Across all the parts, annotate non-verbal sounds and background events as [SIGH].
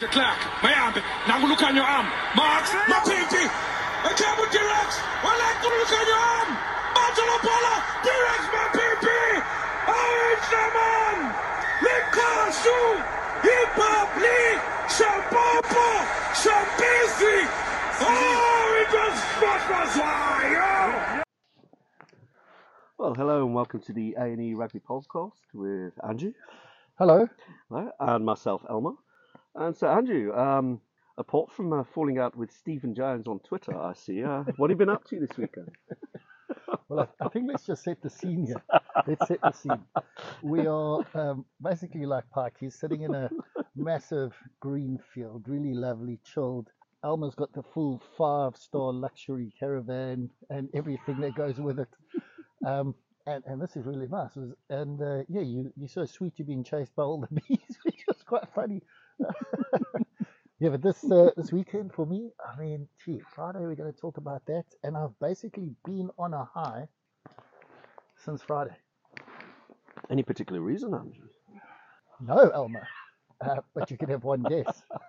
De Klerk, Miami, now look on your arm. Marx, Mapimpi, a cable T-Rex, well, like to look on your arm. Marcelo Polo, T-Rex, Mapimpi, Orange Naman, Likasu, Hip Hop League, Shapopo, Shapisi. Oh, it was Spotlight, Well, hello and welcome to the A&E Rugby Podcast with Andrew Hello. hello, and myself, Elmer. And so, Andrew, um, apart from uh, falling out with Stephen Jones on Twitter, I see, uh, what have you been up to this weekend? [LAUGHS] Well, I, I think let's just set the scene here. Let's set the scene. We are um, basically like. He's sitting in a massive green field, really lovely, chilled. Elmer's got the full five-star luxury caravan and everything that goes with it. Um, and, and this is really nice. And uh, yeah, you, you're so sweet. You're being chased by all the [LAUGHS] bees, which was quite funny. [LAUGHS] yeah, but this uh, this weekend for me, I mean, gee, Friday we're going to talk about that, and I've basically been on a high since Friday. Any particular reason, Andrew? No, Elmer, uh, but you can have one guess. [LAUGHS]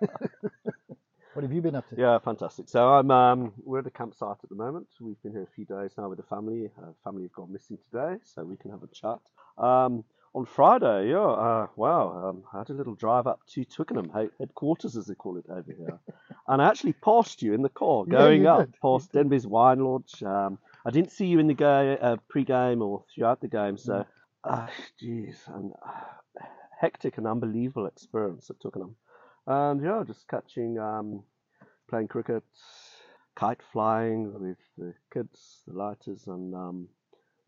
what have you been up to? Yeah, fantastic. So I'm um, we're at a campsite at the moment. We've been here a few days now with the family. Uh, family have gone missing today, so we can have a chat. Um, on Friday, yeah, uh, wow, um, I had a little drive up to Twickenham headquarters, as they call it over here, [LAUGHS] and I actually passed you in the car going you up did, past Denby's Wine Lodge. Um, I didn't see you in the ga- uh, pre-game or throughout the game, so ah, jeez, and uh, hectic and unbelievable experience at Twickenham. And yeah, just catching, um, playing cricket, kite flying with the kids, the lighters, and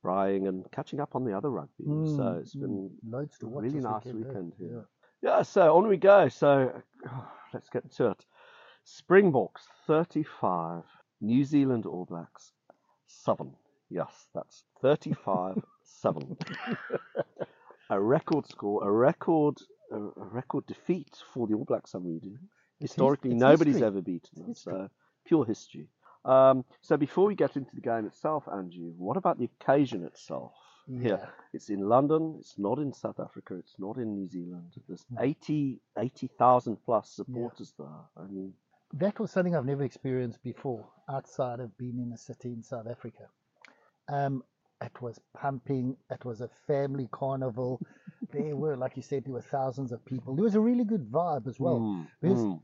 um, and catching up on the other rugby. so Mm, it's been Loads to a watch. really nice weekend, weekend here. Yeah, so on we go. So [SIGHS] let's get to it. Springboks 35, New Zealand All Blacks 7. Yes, that's 35 [LAUGHS] 7. [LAUGHS] a record score, a record a, record defeat for the All Blacks, I'm reading. Historically, it's nobody's history. ever beaten them, so pure history. Um, so before we get into the game itself, Andrew, what about the occasion itself? Here, Yeah. it's in London. It's not in South Africa. It's not in New Zealand. There's No. 80 80,000 plus supporters there. I mean, That was something I've never experienced before outside of being in a city in South Africa. Um, it was pumping. It was a family carnival. [LAUGHS] there were, like you said, there were thousands of people. There was a really good vibe as well. mm, because- mm,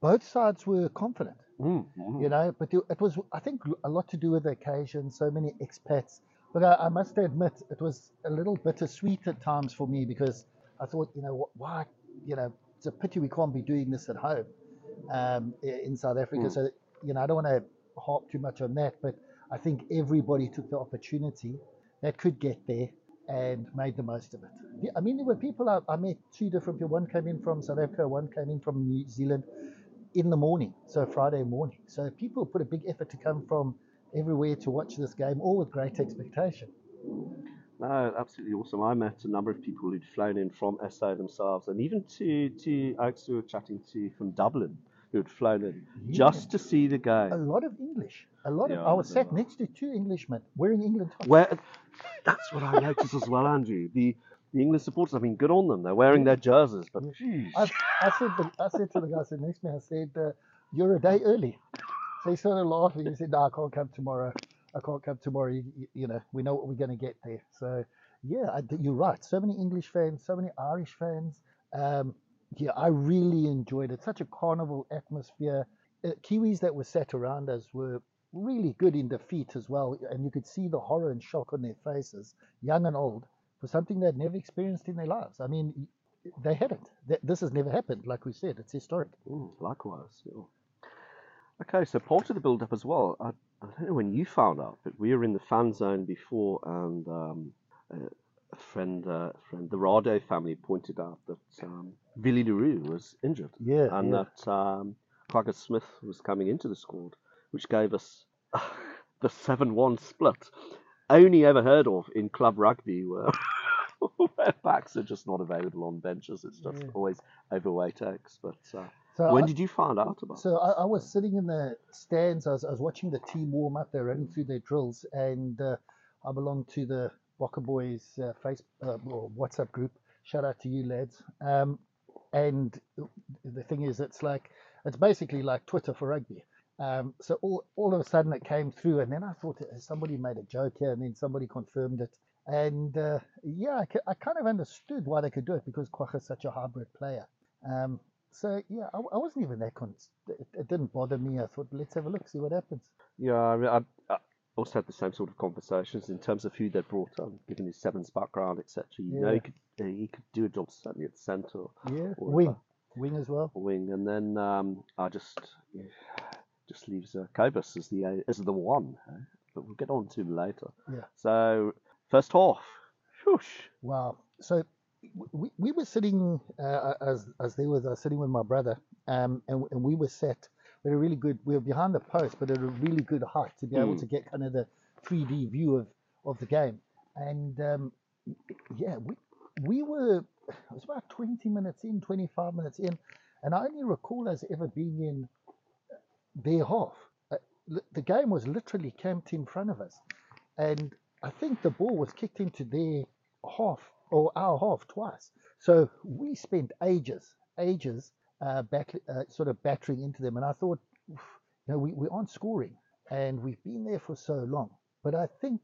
Both sides were confident. Mm, mm. you know. But it was, I think, a lot to do with the occasion. So many expats. But I, I must admit, it was a little bittersweet at times for me because I thought, you know, why, you know, it's a pity we can't be doing this at home um, in South Africa. Mm. So, you know, I don't want to harp too much on that, but I think everybody took the opportunity that could get there and made the most of it. I mean, there were people I, I met, two different people. One came in from South Africa, one came in from New Zealand in the morning, so Friday morning. So people put a big effort to come from everywhere to watch this game, all with great expectation. No, absolutely awesome. I met a number of people who'd flown in from SA themselves, and even to to Alex, who were chatting to from Dublin, who had flown in just to see the game. A lot of English. A lot of. I was sat next to two Englishmen wearing England tops. Where that's what I noticed as well, Andrew. The the English supporters. I mean, good on them. They're wearing their jerseys, but geez. I, I said, the, I said to the guy sitting next to me, I said, uh, "You're a day early." So he started laughing. He said, "No, I can't come tomorrow. I can't come tomorrow. You, you- you know, we know what we're going to get there." So, yeah, I, you're right. So many English fans, so many Irish fans. Um, yeah, I really enjoyed it. Such a carnival atmosphere. Uh, Kiwis that were sat around us were really good in defeat as well, and you could see the horror and shock on their faces, young and old, for something they'd never experienced in their lives. I mean, they hadn't. This has never happened. Like we said, it's historic. Mm, likewise. Yeah. Okay, so part of the build-up as well. I, I don't know when you found out, but we were in the fan zone before, and um, a, friend, uh, friend, the Rado family pointed out that um, Willie le Roux was injured, Yeah, and yeah. that um, Smith was coming into the squad, which gave us [LAUGHS] the seven-one split. Only ever heard of in club rugby, where, [LAUGHS] where backs are just not available on benches. It's just Yeah. always overweight eggs, but. Uh, So when I, did you find out about? So I, I was sitting in the stands. I was, I was watching the team warm up. They're running through their drills, and uh, I belong to the Bokker Boys uh, face uh, or WhatsApp group. Shout out to you lads. Um, and the thing is, it's like it's basically like Twitter for rugby. Um, so all all of a sudden it came through, and then I thought somebody made a joke here, and then somebody confirmed it. And uh, yeah, I, I, kind of understood why they could do it because Kwagga is such a hybrid player. Um, so yeah, I, I, wasn't even that con- it, it, didn't bother me. I thought let's have a look, see what happens. Yeah, I, mean, I, I, also had the same sort of conversations in terms of who they brought on, given his sevens background, etc. You yeah. know, he could he could do a job certainly at the centre. Yeah, wing, wing as well. Wing, and then um, I just yeah, just leaves uh, Cobus as the as the one, eh? but we'll get on to him later. Yeah. So first half, whoosh. Wow. So we, we were sitting uh, as as they were uh, sitting with my brother, um, and and we were set. We had a really good. We were behind the post, but at a really good height to be mm. able hmm. to get kind of the 3D view of of the game. And um, yeah, we we were. It was about 20 minutes in, 25 minutes in, and I only recall us ever being in their half. Uh, the game was literally camped in front of us, and I think the ball was kicked into their half or our half twice. So we spent ages, ages, uh, back, uh, sort of battering into them. And I thought, you know, we, we aren't scoring, and we've been there for so long. But I think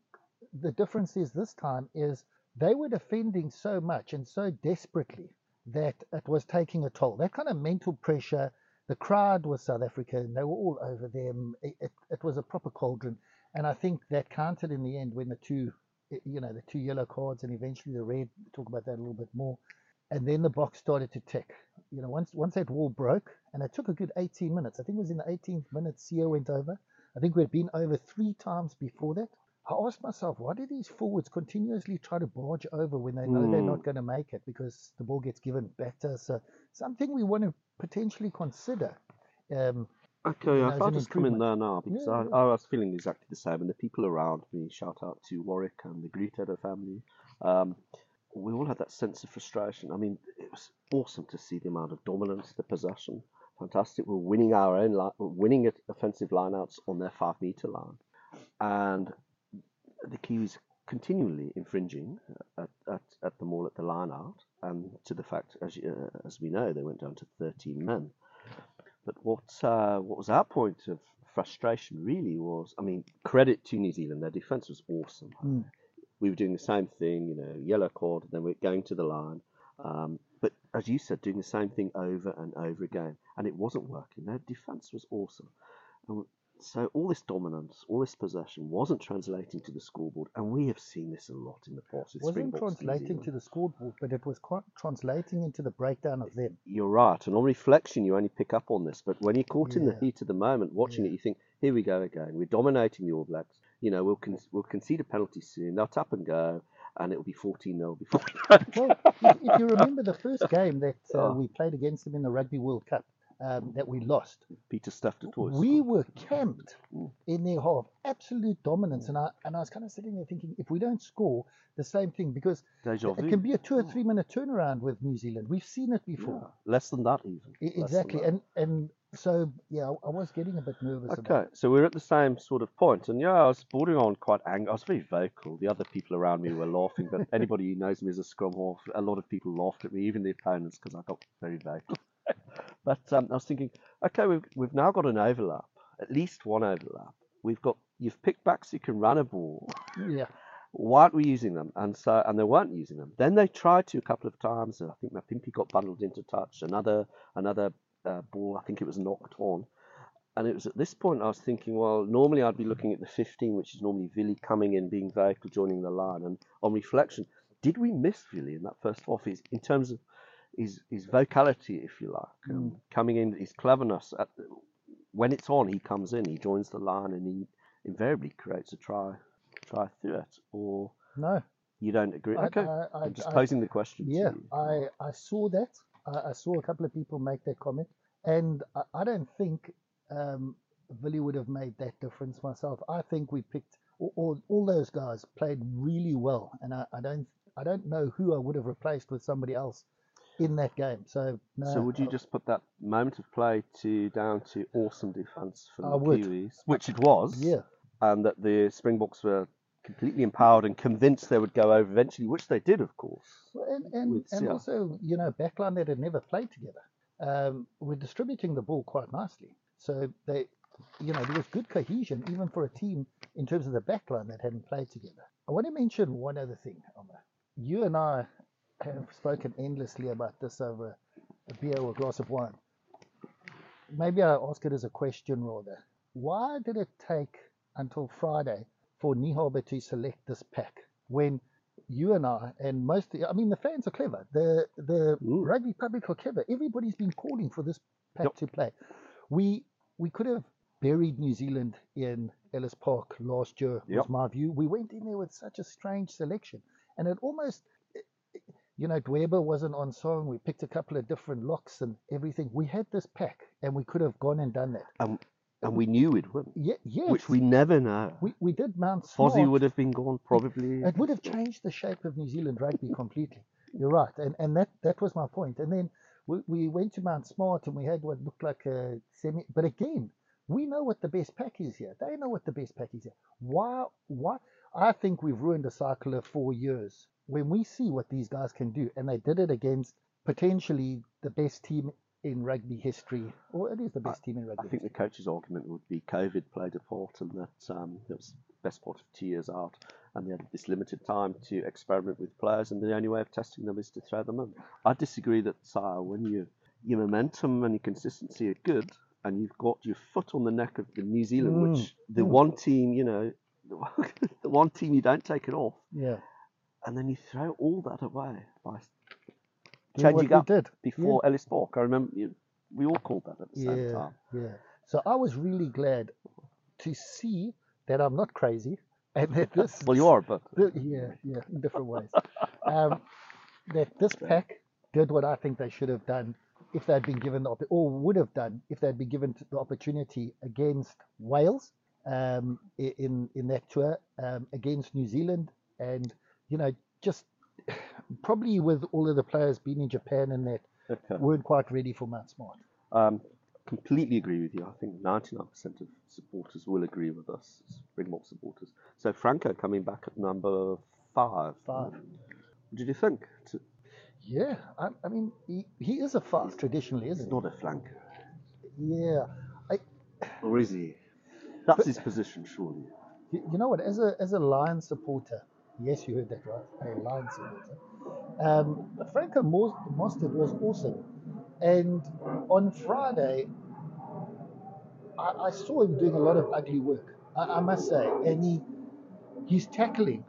the difference is this time is they were defending so much and so desperately that it was taking a toll. That kind of mental pressure. The crowd was South African. They were all over them. It, it, it was a proper cauldron. And I think that counted in the end when the two eh, you know, the two yellow cards and eventually the red. We'll talk about that a little bit more. And then the Boks started to tick. You know, once once that wall broke, and it took a good 18 minutes. I think it was in the 18th minute Siya went over. I think we had been over three times before that. I asked myself, why do these forwards continuously try to barge over when they know mm. they're hmm. not going to make it because the ball gets given better? So something we want to potentially consider. Um, Okay, if I just come in there now because yeah, I, yeah. I, was feeling exactly the same, and the people around me. Shout out to Warwick and the Gruyter family. Um, we all had that sense of frustration. I mean, it was awesome to see the amount of dominance, the possession. Fantastic. We're winning our own, winning offensive lineouts on their five meter line, and the Kiwis continually infringing at, at, at them all at the line out, and to the fact, as, uh, as we know, they went down to 13 men. But what uh, what was our point of frustration really was, I mean, credit to New Zealand, their defence was awesome. Mm. We were doing the same thing, you know, yellow card, and then we're going to the line. Um, but as you said, doing the same thing over and over again, and it wasn't working. Their defence was awesome. And so all this dominance, all this possession wasn't translating to the scoreboard, and we have seen this a lot in the past. It wasn't translating to the scoreboard, but it was quite translating into the breakdown of them. You're right, and on reflection, you only pick up on this. But when you're caught yeah. in the heat of the moment, watching yeah. it, you think, "Here we go again. We're dominating the All Blacks. You know, we'll con- we'll concede a penalty soon. They'll tap and go." and it'll be 14 0 before. [LAUGHS] well, if, if, you remember the first game that uh, [LAUGHS] oh. we played against them in the Rugby World Cup, um, that we lost. Peter stuffed it twice. We were camped in their half, absolute dominance, and I and I was kind of sitting there thinking, if we don't score, the same thing because Deja it can be a two or three minute turnaround with New Zealand. We've seen it before. Yeah, less than that even. exactly, that. and and so yeah, I was getting a bit nervous. Okay, so we're at the same sort of point, and yeah, I was bordering on quite angry. I was very vocal. The other people around me were laughing, but [LAUGHS] anybody who knows me as a scrum half, a lot of people laughed at me, even the opponents, because I got very vocal. [LAUGHS] But um, I was thinking, okay, we've, we've now got an overlap, at least one overlap. We've got you've picked backs who can run a ball. Yeah. Why aren't we using them? And so and they weren't using them. Then they tried to a couple of times. And I think Mapimpi got bundled into touch. Another another uh, ball, I think it was knocked on. And it was at this point I was thinking, well, normally I'd be looking at the 15, which is normally Vili coming in, being vocal, joining the line. And on reflection, did we miss Vili in that first? Is in terms of his his vocality, if you like, um, mm. coming in, his cleverness. At, when it's on, he comes in, he joins the line, and he invariably creates a try try through it. Or no, you don't agree? I, okay, I, am just I, posing the question. Yeah, I I saw that. I, saw a couple of people make that comment, and I, don't think um, Vili would have made that difference myself. I think we picked all, all, all those guys played really well, and I, I don't I don't know who I would have replaced with somebody else in that game. So no, So would you just put that moment of play to down to awesome defence from I the would. Kiwis, which it was, yeah, and that the Springboks were completely empowered and convinced they would go over eventually, which they did, of course. And and, and also, you know, backline that had never played together. Um, we're distributing the ball quite nicely. So they, you know, there was good cohesion even for a team in terms of the backline that hadn't played together. I want to mention one other thing, Omar. You and I have spoken endlessly about this over a beer or a glass of wine. Maybe I ask it as a question rather. Why did it take until Friday for Nienaber to select this pack when you and I and most I mean the fans are clever. The the Mm. rugby public are clever. Everybody's been calling for this pack Yep. to play. We we could have buried New Zealand in Ellis Park last year was my view. We went in there with such a strange selection. And it almost you know, Dweber wasn't on song. We picked a couple of different locks and everything. We had this pack and we could have gone and done that. And, and we knew we'd win, Yeah, yes. which we never know. we, we did Mount Smart. Fozzie would have been gone probably. It would have changed the shape of New Zealand rugby completely. You're right, and and that that was my point. And then we, we went to Mount Smart and we had what looked like a semi. But again, we know what the best pack is here. They know what the best pack is here. Why? Why? I think we've ruined the cycle of four years when we see what these guys can do, and they did it against potentially the best team in rugby history, or it is the best team in rugby. I think the coach's argument would be COVID played a part and that um, it was the best part of two years out and they had this limited time to experiment with players and the only way of testing them is to throw them in. I disagree that uh, when you, your momentum and your consistency are good and you've got your foot on the neck of the New Zealand, Mm, which the mm. one team, you know, the [LAUGHS] one team you don't take it off yeah, and then you throw all that away by changing up did. before Ellis Park. I remember you, we all called that at the same time. yeah. So I was really glad to see that I'm not crazy and that [LAUGHS] this. Well, you are, but th- [LAUGHS] yeah, yeah, in different ways. Um, that this pack did what I think they should have done if they'd been given the or would have done if they'd been given the opportunity against Wales um, in in that tour um, against New Zealand and you know just [SIGHS] probably with all of the players being in Japan and that okay. weren't quite ready for Mount Smart. Um, completely agree with you. I think 99% of supporters will agree with us, Springbok supporters. So Franco coming back at number five. Five. What did you think? Yeah, I, I mean, he, he is a five traditionally, isn't not a flanker. Yeah. I, or is he? That's his position, surely. you you know what? As a as a Lion supporter, yes, you heard that right, a Lion supporter. Um, Franco Mos- Mostert was awesome, and on Friday, I, I saw him doing a lot of ugly work. I, I must say, and he his tackling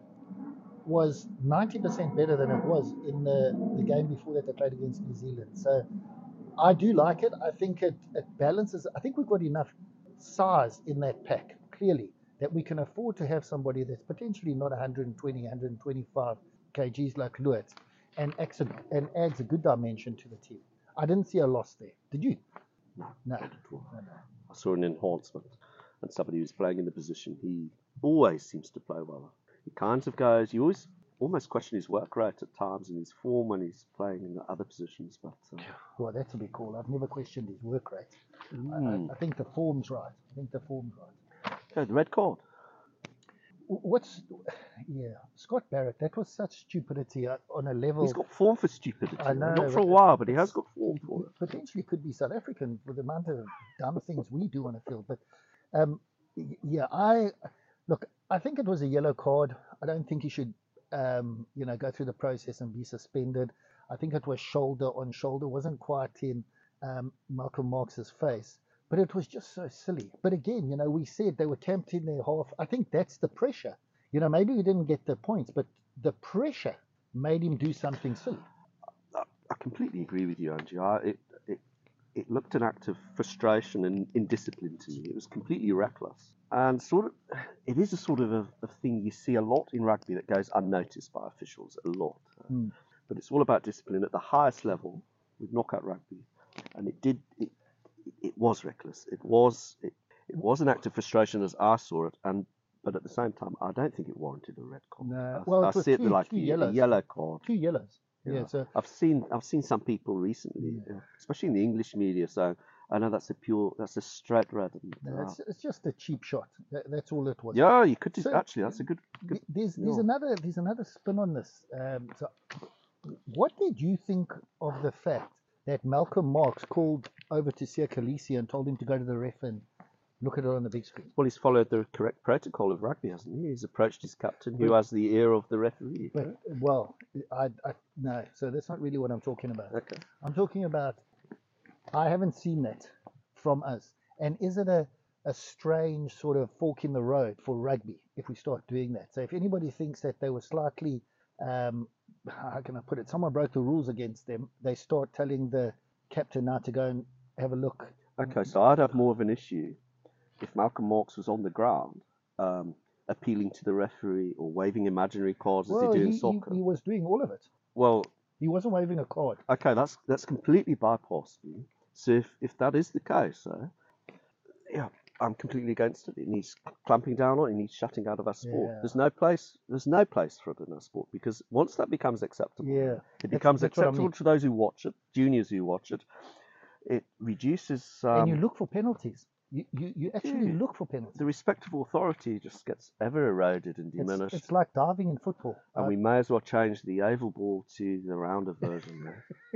was 90% better than it was in the, the game before that they played against New Zealand. So I do like it. I think it, it balances. I think we've got enough size in that pack, clearly, that we can afford to have somebody that's potentially not 120, 125 kgs like Lewis and, and adds a good dimension to the team. I didn't see a loss there. Did you? No, No. not at all. no, no. I saw an enhancement, and somebody who's playing in the position he always seems to play well. He kind of goes. You always almost question his work rate at times and his form when he's playing in the other positions, but. Uh, Well, that's a big call. I've never questioned his work rate. I, mm. I, I think the form's right. I think the form's right. Okay, the red card. What's yeah, Scott Barrett? That was such stupidity uh, on a level. He's got form for stupidity. I know, Not for a while, but he has got form for it. potentially could be South African with the amount of dumb things we do on a field. But um, yeah, I look. I think it was a yellow card. I don't think he should, um, you know, go through the process and be suspended. I think it was shoulder on shoulder. wasn't quite in um, Malcolm Marx's face, but it was just so silly. But again, you know, we said they were camped in their half. I think that's the pressure. You know, maybe we didn't get the points, but the pressure made him do something silly. I, completely agree with you, Angie. I, it, it, it looked an act of frustration and indiscipline to me. It was completely reckless. And sort of, it is a sort of a, a thing you see a lot in rugby that goes unnoticed by officials, a lot. Hmm. But it's all about discipline at the highest level with knockout rugby. And it did, it, it, it was reckless. It was, it, it was an act of frustration as I saw it. And but at the same time, I don't think it warranted a red card. No. I, Well, I it see it two- like two a- yellow card. Two yellows. Yeah. Yeah. so I've seen I've seen some people recently, uh, especially in the English media, saying, I know that's a pure, that's a straight red. And, No, it's, it's just a cheap shot. That, that's all it was. yeah, you could do, So- actually, that's a good, good There's there's yeah. another there's another spin on this. Um, so, what did you think of the fact that Malcolm Marx called over to Siya Kolisi and told him to go to the ref and look at it on the big screen? Well, he's followed the correct protocol of rugby, hasn't he? He's approached his captain, who has the ear of the referee. But, well, I, I no. So that's not really what I'm talking about. Okay. I'm talking about. I haven't seen that from us. And is it a a strange sort of fork in the road for rugby if we start doing that? So if anybody thinks that they were slightly, um, how can I put it? Someone broke the rules against them. They start telling the captain now to go and have a look. Okay, so I'd have more of an issue if Malcolm Marx was on the ground, um, appealing to the referee or waving imaginary cards as Well, do he, in he, soccer. he was doing all of it. Well, He wasn't waving a card. okay, that's that's completely bypassed me. So if, if that is the case, uh, yeah, I'm completely against it. It needs clamping down on. it. It needs shutting out of our sport. Yeah. There's no place. There's no place for it in our sport because once that becomes acceptable, Yeah. it becomes that's what I acceptable mean. to those who watch it, juniors who watch it. It reduces um, and you look for penalties. You, you, you actually Yeah. look for penalties. the respect of authority just gets ever eroded and diminished. it's like diving in football. and we may as well change the oval ball to the rounder version.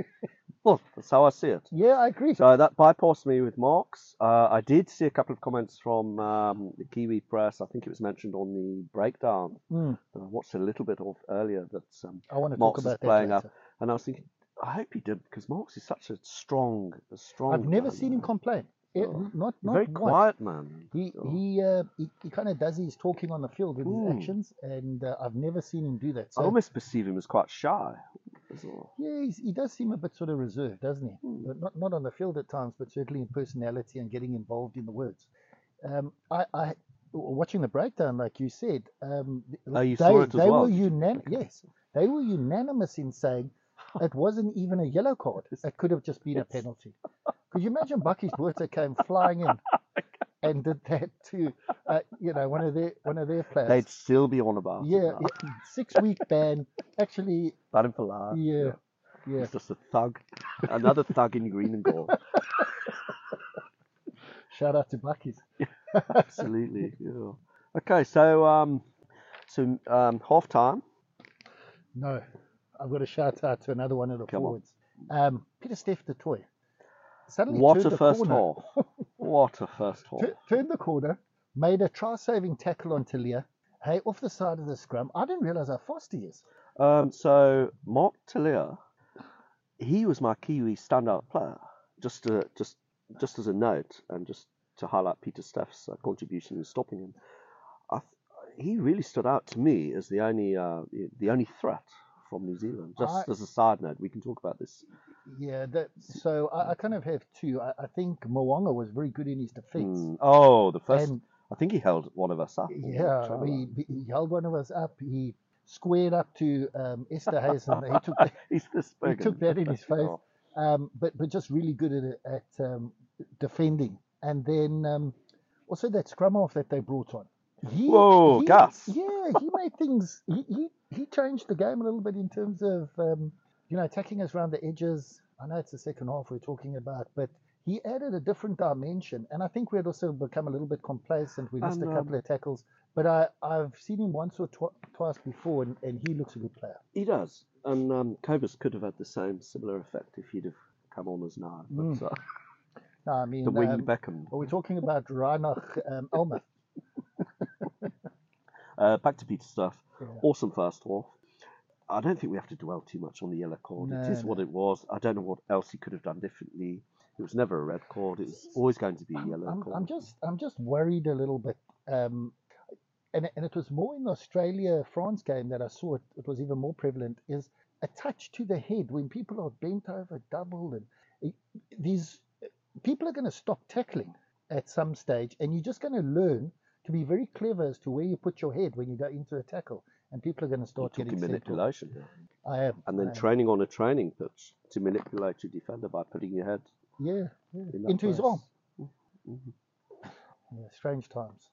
[LAUGHS] well, that's how I see it. yeah, I agree. So that bypassed me with Marx. Uh, I did see a couple of comments from um, the Kiwi press. I think it was mentioned on the breakdown Mm, that I watched a little bit of earlier. That um, I want to Marx talk is about playing up. and I was thinking, I hope he did because Marx is such a strong, a strong. I've never guy, seen him complain. It, Oh, not not Very once. quiet man. He Oh. he uh, he, he kind of does his talking on the field with Ooh. his actions, and uh, I've never seen him do that. I So almost perceive him as quite shy. well. yeah, he's, he does seem a bit sort of reserved, doesn't he? Hmm. But Not not on the field at times, but certainly in personality and getting involved in the words. Um, I, I watching the breakdown, like you said. Um, Oh, you they, saw it as they well, were you? Yes, they were unanimous in saying [LAUGHS] it wasn't even a yellow card. It could have just been a penalty. Could you imagine Bakkies Botha came flying in [LAUGHS] and did that to, uh, you know, one of their one of their players? They'd still be on about it. yeah, now. yeah, six week ban. Actually, Ban him for life. yeah, yeah. He's just a thug. Another thug in green and gold. [LAUGHS] Shout out to Bucky's. Absolutely. Yeah. Okay, so um, so um, half time. No, I've got a shout out to another one of the Come forwards. Um, Pieter-Steph du Toit. Suddenly What a the first corner, half. What a first [LAUGHS] half. tu- turned the corner, made a try-saving tackle on Tele'a. Hey, off the side of the scrum. I didn't realize how fast he is. Um, so Mark Tele'a, he was my Kiwi standout player. Just to, just just as a note, and just to highlight Pieter-Steph's uh, contribution in stopping him, I th- he really stood out to me as the only uh, the only threat from New Zealand. Just I- as a side note, we can talk about this. Yeah, that, so I, I kind of have two. I, I think Mwanga was very good in his defence. Hmm. Oh, the first. And I think he held one of us up. yeah, he, he held one of us up. He squared up to um, Esterhuizen. He took that, [LAUGHS] he took that in his [LAUGHS] face. Um, but but just really good at at um, defending. And then um, also that scrum off that they brought on. He, Whoa, he- Gus. Yeah, he made things. He, he he changed the game a little bit in terms of um, you know attacking us around the edges. I know it's the second half we're talking about, but he added a different dimension. And I think we had also become a little bit complacent. We missed And, a couple of tackles, but I I've seen him once or tw- twice before, and, and he looks a good player. He does. And um, Cobus could have had the same similar effect if he'd have come on as nine. But Mm. uh, No, I mean, the wing um, Beckham. are we talking about Reinach um, Elmer? Uh, back to Pieter-Steph. Yeah. Awesome first half. I don't think we have to dwell too much on the yellow card. No, it is no. what it was. I don't know what else he could have done differently. It was never a red card. It was always going to be a yellow I'm, card. I'm just I'm just worried a little bit. Um, and, and it was more in the Australia France game that I saw it, it was even more prevalent is a touch to the head when people are bent over, doubled, and these people are going to stop tackling at some stage, and you're just going to learn to be very clever as to where you put your head when you go into a tackle, and people are going to start took getting a sent off. manipulation. I am, And then I am. training on a training pitch to manipulate your defender by putting your head yeah, yeah, into his place. arm. Mhm. Yeah, strange times.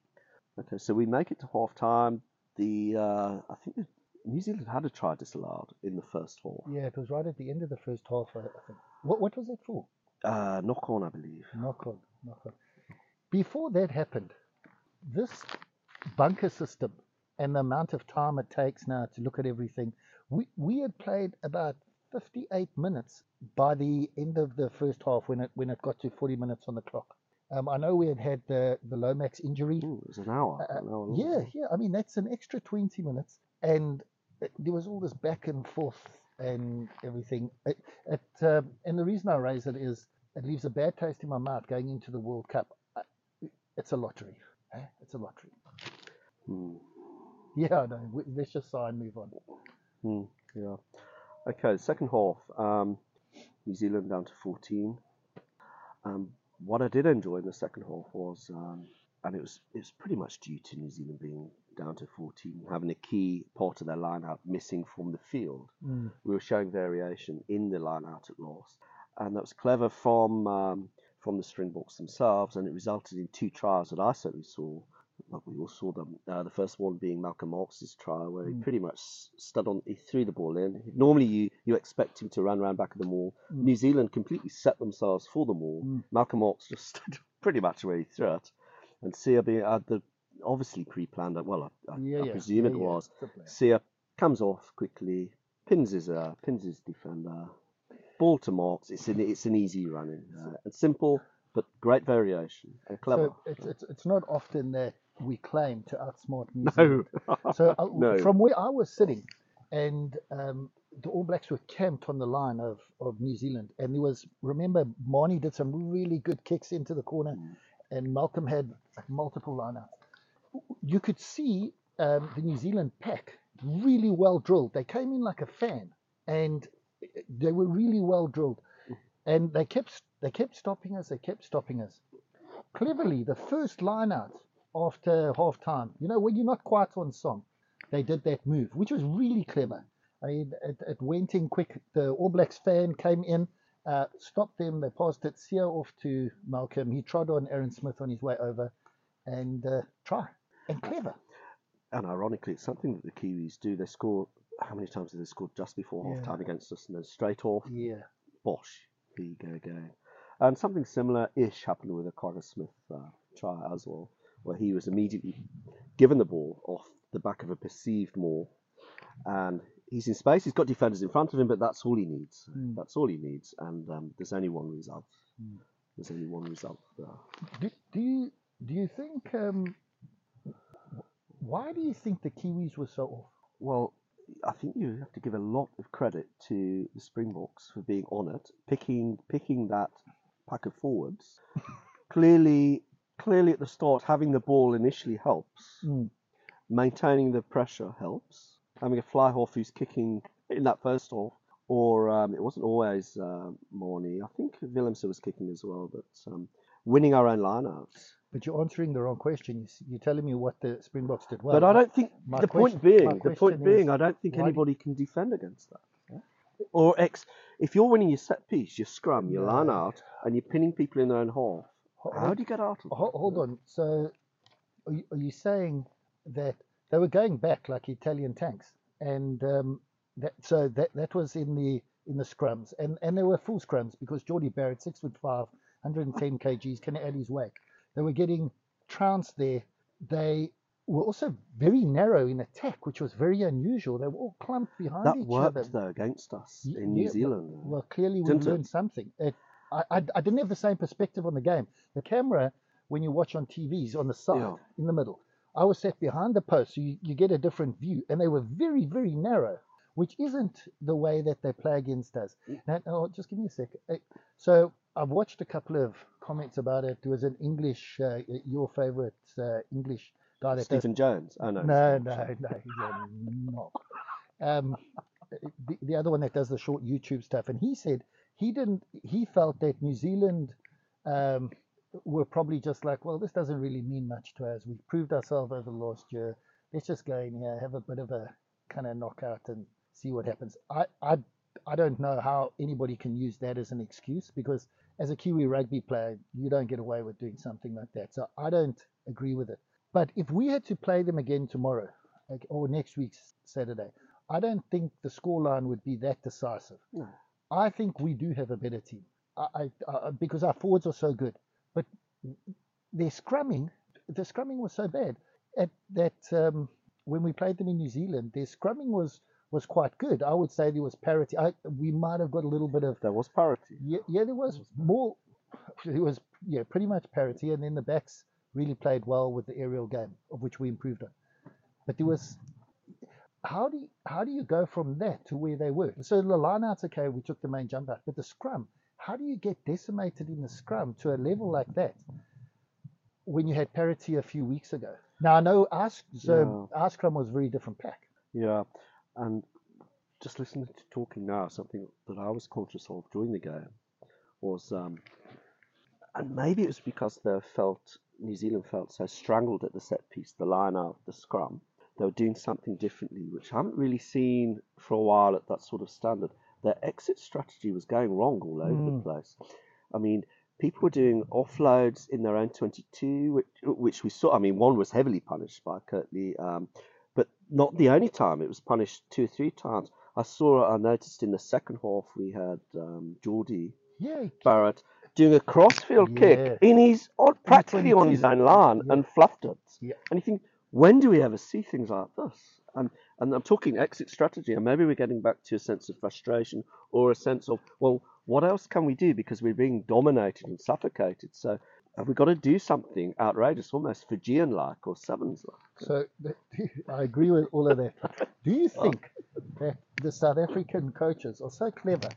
Okay, so we make it to half time. The uh, I think New Zealand had a try disallowed in the first half. Yeah, it was right at the end of the first half, I I think. What what was it for? Uh, knock on, I believe. Knock on, knock on. Before that happened, this bunker system and the amount of time it takes now to look at everything, we, we had played about 58 minutes by the end of the first half when it when it got to 40 minutes on the clock. Um, I know we had had the, the Lomax injury. Ooh, it was an hour. Uh, an hour. Yeah, yeah. I mean, that's an extra 20 minutes. And it, there was all this back and forth and everything. It, it, um, and the reason I raise it is it leaves a bad taste in my mouth going into the World Cup. It's a lottery. Eh? It's a lottery. Hmm. Yeah, I know. Let's just and move on. Hmm, yeah. Okay, second half. Um, New Zealand down to 14. Um, what I did enjoy in the second half was, um, and it was it was pretty much due to New Zealand being down to 14, having a key part of their line-out missing from the field. Mm. We were showing variation in the line-out at last, and that was clever from um, from the Springboks themselves, and it resulted in two trials that I certainly saw. We all saw them. Uh, the first one being Malcolm Marx's trial, where he Mm. pretty much stood on, he threw the ball in. Normally, you, you expect him to run around back of the maul. Mm. New Zealand completely set themselves for the maul. Mm. Malcolm Marx just [LAUGHS] stood pretty much where he threw it, and CRB had the obviously pre-planned. Well, I, I, Yeah, I yeah. presume yeah, it yeah. was. Sia comes off quickly, pins his uh, pins his defender, ball to Marx. It's an it's an easy running uh, and simple, but great variation and clever. So it's, it's, it's not often that we claim to outsmart New Zealand. no, So uh, [LAUGHS] No. from where I was sitting, and um, the All Blacks were camped on the line of, of New Zealand, and there was remember Manie did some really good kicks into the corner, Mm. and Malcolm had like, multiple lineouts. You could see um, the New Zealand pack really well drilled. They came in like a fan, and they were really well drilled, and they kept they kept stopping us. They kept stopping us. Cleverly, the first line out after half time, you know, when you're not quite on song, they did that move, which was really clever. I mean, it, it went in quick. The All Blacks fan came in, uh, stopped them. They passed it Sia off to Malcolm. He trod on Aaron Smith on his way over, and uh, try and clever. and ironically, it's something that the Kiwis do. They score. How many times did they score just before half time against us, and then straight off, Yeah, bosh, here you go again. And something similar-ish happened with a Kwagga Smith uh, try as well, where he was immediately given the ball off the back of a perceived maul, and he's in space. He's got defenders in front of him, but that's all he needs. Mm. That's all he needs, and um, there's only one result. Mm. There's only one result. there. do, do you do you think um, why do you think the Kiwis were so off? Well, I think you have to give a lot of credit to the Springboks for being on it, picking picking that pack of forwards. [LAUGHS] clearly, clearly at the start, having the ball initially helps. Mm. Maintaining the pressure helps. Having a fly half who's kicking in that first half, or um, it wasn't always uh, Manie. I think Willemse was kicking as well, but um, winning our own lineouts. But you're answering the wrong question. You, you're telling me what the Springboks did well. but I don't think my the point being, the question point being, I don't think why do- anybody can defend against that. Or ex, if you're winning your set piece, your scrum, your line out, and you're pinning people in their own half, how do you get out of that? Hold on. So, are you, are you saying that they were going back like Italian tanks, and um, that so that that was in the in the scrums, and and they were full scrums because Jordie Barrett, six foot five, 110 kgs, can add his weight. They were getting trounced there. They were also very narrow in attack, which was very unusual. They were all clumped behind That each worked other. though against us in New yeah, Zealand. Well, clearly we Didn't it? learned something. It, I, I, I didn't have the same perspective on the game. The camera, when you watch on TV, is on the side, Yeah. in the middle. I was sat behind the post, so you, you get a different view, and they were very, very narrow, which isn't the way that they play against us. Now, oh, just give me a sec. Uh, So I've watched a couple of comments about it. There was an English, uh, your favorite uh, English guy that does Stephen Jones. Oh no. no, no, no, he's not. Um, the, the other one that does the short YouTube stuff, and he said he didn't. He felt that New Zealand um, were probably just like, well, this doesn't really mean much to us. We've proved ourselves over the last year. Let's just go in here, have a bit of a kind of knockout, and see what happens. I, I, I don't know how anybody can use that as an excuse because as a Kiwi rugby player, you don't get away with doing something like that. So I don't agree with it. But if we had to play them again tomorrow or next week's Saturday, I don't think the scoreline would be that decisive. No. I think we do have a better team. I, I, I because our forwards are so good, but their scrumming, the scrumming was so bad at that um, when we played them in New Zealand, their scrumming was was quite good. I would say there was parity. I, we might have got a little bit of There was parity. yeah, yeah, there was more. It was yeah, pretty much parity, and then the backs really played well with the aerial game, of which we improved on. But there was how do you, how do you go from that to where they were? So the lineouts, okay, we took the main jump out, but the scrum, how do you get decimated in the scrum to a level like that when you had parity a few weeks ago? Now I know our, so our scrum was very different pack. Yeah, and just listening to talking now, something that I was conscious of during the game was, um, and maybe it was because they felt New Zealand felt so strangled at the set piece, the line out, the scrum. They were doing something differently, which I haven't really seen for a while at that sort of standard. Their exit strategy was going wrong all over Mm. the place. I mean, people were doing offloads in their own 22, which, which we saw. I mean, one was heavily punished by Kurt-Lee. Um, but not the only time. It was punished two or three times. I saw, I noticed in the second half we had um, Jordie Yeah, Barrett doing a crossfield Yeah. kick in his on, practically on his own line Yeah. and fluffed it. Yeah. And you think, when do we ever see things like this? And and I'm talking exit strategy, and maybe we're getting back to a sense of frustration or a sense of, well, what else can we do because we're being dominated and suffocated? So have we got to do something outrageous, almost Fijian like or Sevens like? So [LAUGHS] I agree with all of that. Do you [LAUGHS] think that the South African coaches are so clever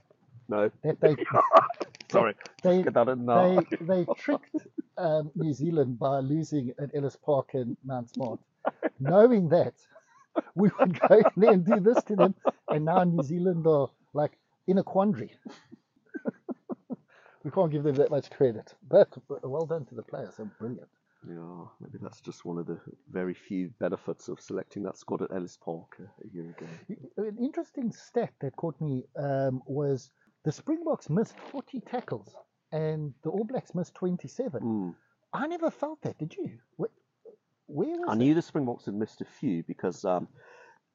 No, that they [LAUGHS] sorry, they get that in now. they they tricked um, New Zealand by losing at Ellis Park and Mount Smart, knowing that we would go in there and do this to them, and now New Zealand are like in a quandary. We can't give them that much credit, but well done to the players. They're brilliant. Yeah, maybe that's just one of the very few benefits of selecting that squad at Ellis Park a, a year ago. An interesting stat that caught me um, was the Springboks missed 40 tackles and the All Blacks missed 27. Mm. I never felt that, did you? Where, where was I it? knew the Springboks had missed a few because um,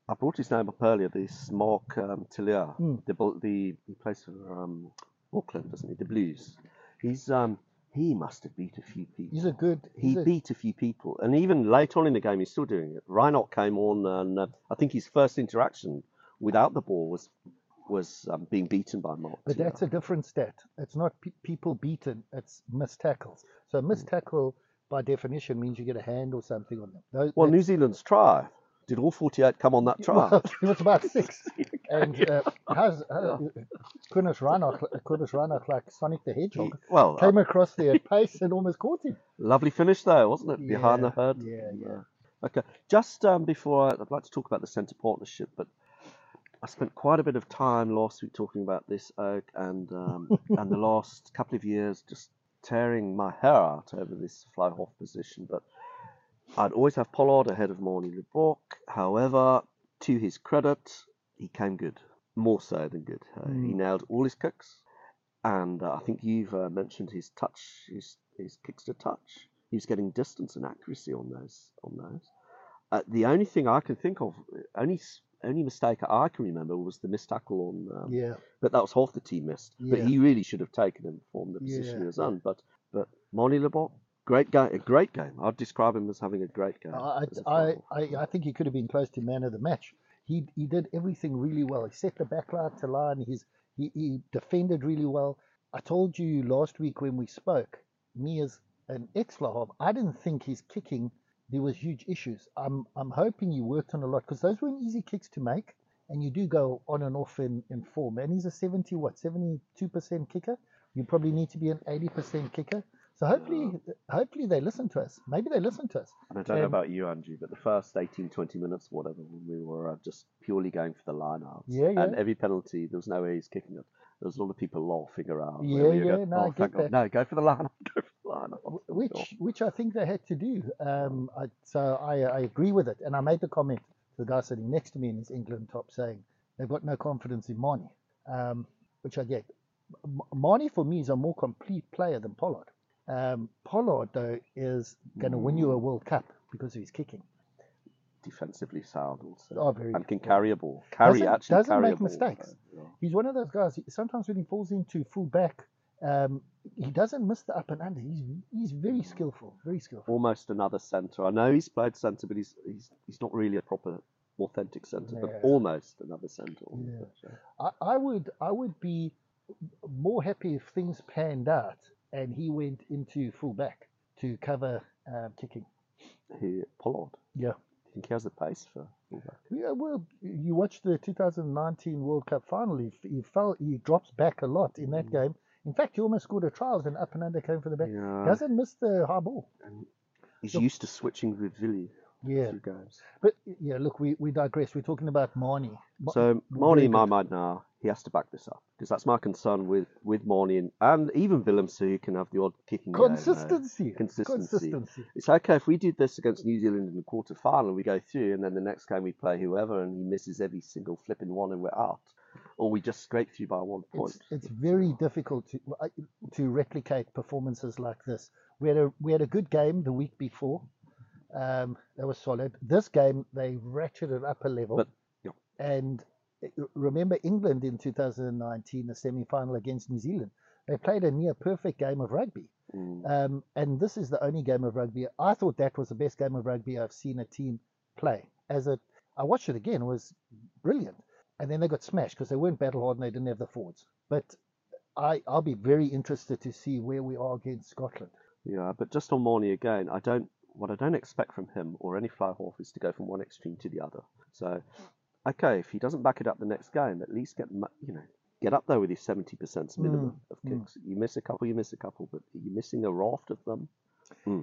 I brought his name up earlier. This Mark um, Tele'a, Mm. the the he plays for um, Auckland, doesn't he? The Blues. He's um, he must have beat a few people. He's a good. he a, beat a few people, and even late on in the game, he's still doing it. Reinhardt came on, and uh, I think his first interaction without the ball was was um, being beaten by Mark. but that's a different stat. It's not pe- people beaten, it's missed tackles. So, a missed tackle by definition means you get a hand or something on them. Those, well, New Zealand's try. Did all 48 come on that try? [LAUGHS] Well, [LAUGHS] it was about six. [LAUGHS] and uh, how's, uh, Kurnish Reinach, Kurnish Reinach, like Sonic the Hedgehog, well, came across there at pace and almost caught him. Lovely finish there, wasn't it? Behind the Yeah, head. yeah, yeah. Okay. Just um, before I, I'd like to talk about the centre partnership, but I spent quite a bit of time last week talking about this oak and um, and the last couple of years just tearing my hair out over this fly half position. But I'd always have Pollard ahead of Manie Libbok. However, to his credit, he came good, more so than good. Uh, He Mm. nailed all his kicks, and uh, I think you've uh, mentioned his touch, his his kicks to touch. He was getting distance and accuracy on those on those. Uh, the only thing I can think of, only only mistake I can remember was the missed tackle on. Um, Yeah. But that was half the team missed. Yeah. But he really should have taken him from the position Yeah, he was on. But but Manie Libbok, great game, a great game. I'd describe him as having a great game. I, I. I, I think he could have been close to man of the match. He he did everything really well. He set the back line to line. He's he, he defended really well. I told you last week when we spoke, me as an ex half, I didn't think his kicking there was huge issues. I'm I'm hoping you worked on a lot because those weren't easy kicks to make, and you do go on and off in, in form. And he's a seventy what seventy two percent kicker. You probably need to be an eighty percent kicker. So hopefully hopefully they listen to us. Maybe they listen to us. And I don't know um, about you, Andrew, but the first 18, 20 minutes, whatever, when we were uh, just purely going for the line out. Yeah, yeah. And every penalty, there was no way he's kicking it. There was a lot of people laughing around. Yeah, we yeah, going, no, I oh, get that. No, go for the line. [LAUGHS] Go for the line out. Wh- which which I think they had to do. Um, I, so I, I agree with it, and I made the comment to the guy sitting next to me in his England top saying they've got no confidence in Manie, um, which I get. M- Manie for me is a more complete player than Pollard. Um, Pollard though is going to win you a World Cup because of his kicking. Defensively sound also. Oh, very. and can carry a ball. Carry Doesn't- actually doesn't carry make ball. mistakes. Yeah. He's one of those guys. he- Sometimes when he falls into full back Um, he doesn't miss the up and under. He's he's very skillful, very skillful. Almost another centre. I know he's played centre, but he's he's he's not really a proper authentic centre, but almost another centre. on the Yeah. pitch, yeah. I, I would I would be more happy if things panned out and he went into fullback to cover um, kicking. He Pollard. Yeah. I think he has the pace for fullback. Yeah, well, you watch the 2019 World Cup final. He, he fell, he drops back a lot in that game. In fact, he almost scored a try and up and under came from the back. Yeah. Doesn't miss the high ball. He's Look- used to switching with Villy Yeah, games. but yeah, look, we, we digress. We're talking about Manie. Ma- So Manie, my mind now, he has to back this up because that's my concern with with Manie and, and even Willemse, who can have the odd kicking game, uh, consistency, Consistency. consistency. It's okay if we did this against New Zealand in the quarter final, we go through, and then the next game we play whoever, and he misses every single flipping one, and we're out, or we just scrape through by one point. It's, it's very difficult to to replicate performances like this. We had a we had a good game the week before. Um, that was solid. This game they ratcheted up a level. But, yeah. And remember England in 2019, the semi-final against New Zealand. They played a near perfect game of rugby. Mm. Um, and this is the only game of rugby. I thought that was the best game of rugby I've seen a team play. As a, I watched it again. It was brilliant. And then they got smashed because they weren't battle hard and they didn't have the forwards. But I, I'll be very interested to see where we are against Scotland. Yeah, but just on Manie again, I don't. What I don't expect from him or any fly half is to go from one extreme to the other. So, okay, if he doesn't back it up the next game, at least get you know get up there with his seventy percent minimum of mm. kicks. You miss a couple, you miss a couple, but you're missing a raft of them.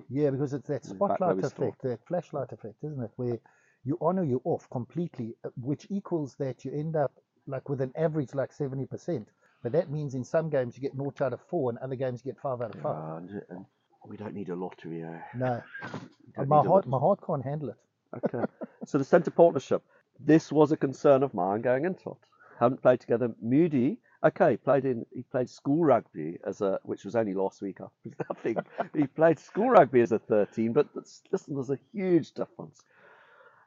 Yeah, because it's that Mm, spotlight effect, that flashlight effect, isn't it? Where you on or you're off completely, uh, which equals that you end up like with an average like 70%. But that means in some games you get naught out of four and other games you get five out of five. And we don't need a lottery. Eh? No, [LAUGHS] my heart, lottery. my heart can't handle it. Okay. so the centre partnership. This was a concern of mine going into it. Haven't played together. Moodie, okay, played in he played school rugby as a which was only last week. I [LAUGHS] think he played school rugby as a 13, but that's, listen, there's a huge difference.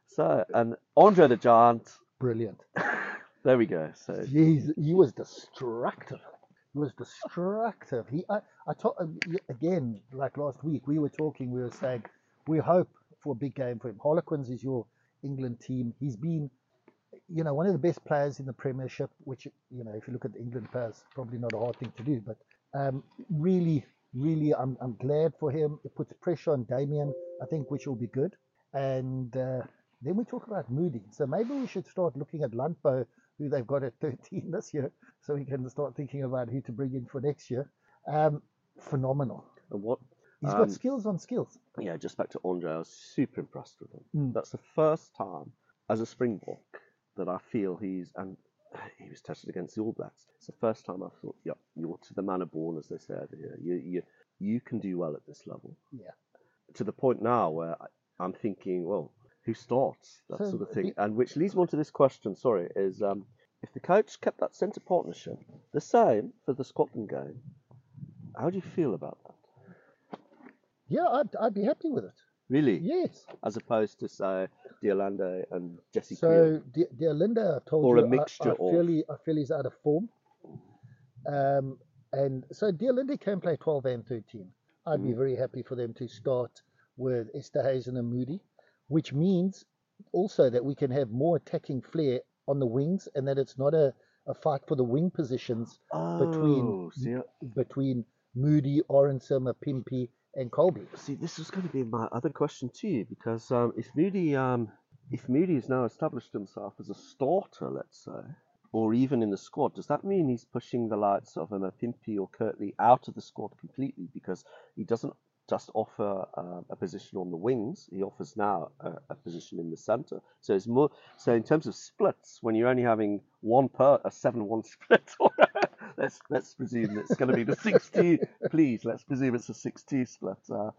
So and Andre the Giant, Brilliant. [LAUGHS] there we go. So Jeez, he was destructive. He was destructive. He, I, I told um, again, like last week, we were talking. We were saying we hope for a big game for him. Harlequins is your England team. He's been, you know, one of the best players in the Premiership. Which you know, if you look at the England players, probably not a hard thing to do. But um, really, really, I'm I'm glad for him. It puts pressure on Damian, I think, which will be good. And uh, then we talk about Moodie. So maybe we should start looking at Lundbo, who they've got at [LAUGHS] 13 this year, so we can start thinking about who to bring in for next year. Um, phenomenal. what He's Um, got skills on skills. yeah, just back to Andre, I was super impressed with him. Mm. That's the first time as a Springbok that I feel he's and he was tested against the All Blacks. It's the first time I thought, yep, you're to the manner born, as they say over here. You you you can do well at this level. Yeah. To the point now where I, I'm thinking, well, who starts that So sort of thing, and which leads me on to this question. Sorry, is um, if the coach kept that centre partnership the same for the Scotland game, how do you feel about that? Yeah, I'd, I'd be happy with it. Really, Yes. as opposed to say De Allende and Jesse. So, dear Linda, I've told Or you, a mixture I, I, feel he, I feel he's out of form. Um, and so, Linda can play 12 and 13. I'd be Mm. very happy for them to start with Esterhuizen and Moodie, which means also that we can have more attacking flair on the wings and that it's not a, a fight for the wing positions between- Oh, see, between Moodie, Orensim, Pimpy, and Kolbe. see, this is going to be my other question to you because um, if Moodie, um, if Moodie has now established himself as a starter, let's say, or even in the squad, does that mean he's pushing the likes of a Pimpy or Kurt-Lee out of the squad completely because he doesn't just offer uh, a position on the wings; he offers now a, a position in the centre. So it's more. So in terms of splits, when you're only having one per a seven-one [LAUGHS] split, let's let's presume it's going to be the six-two. [LAUGHS] please, let's presume it's a six-two split. Uh,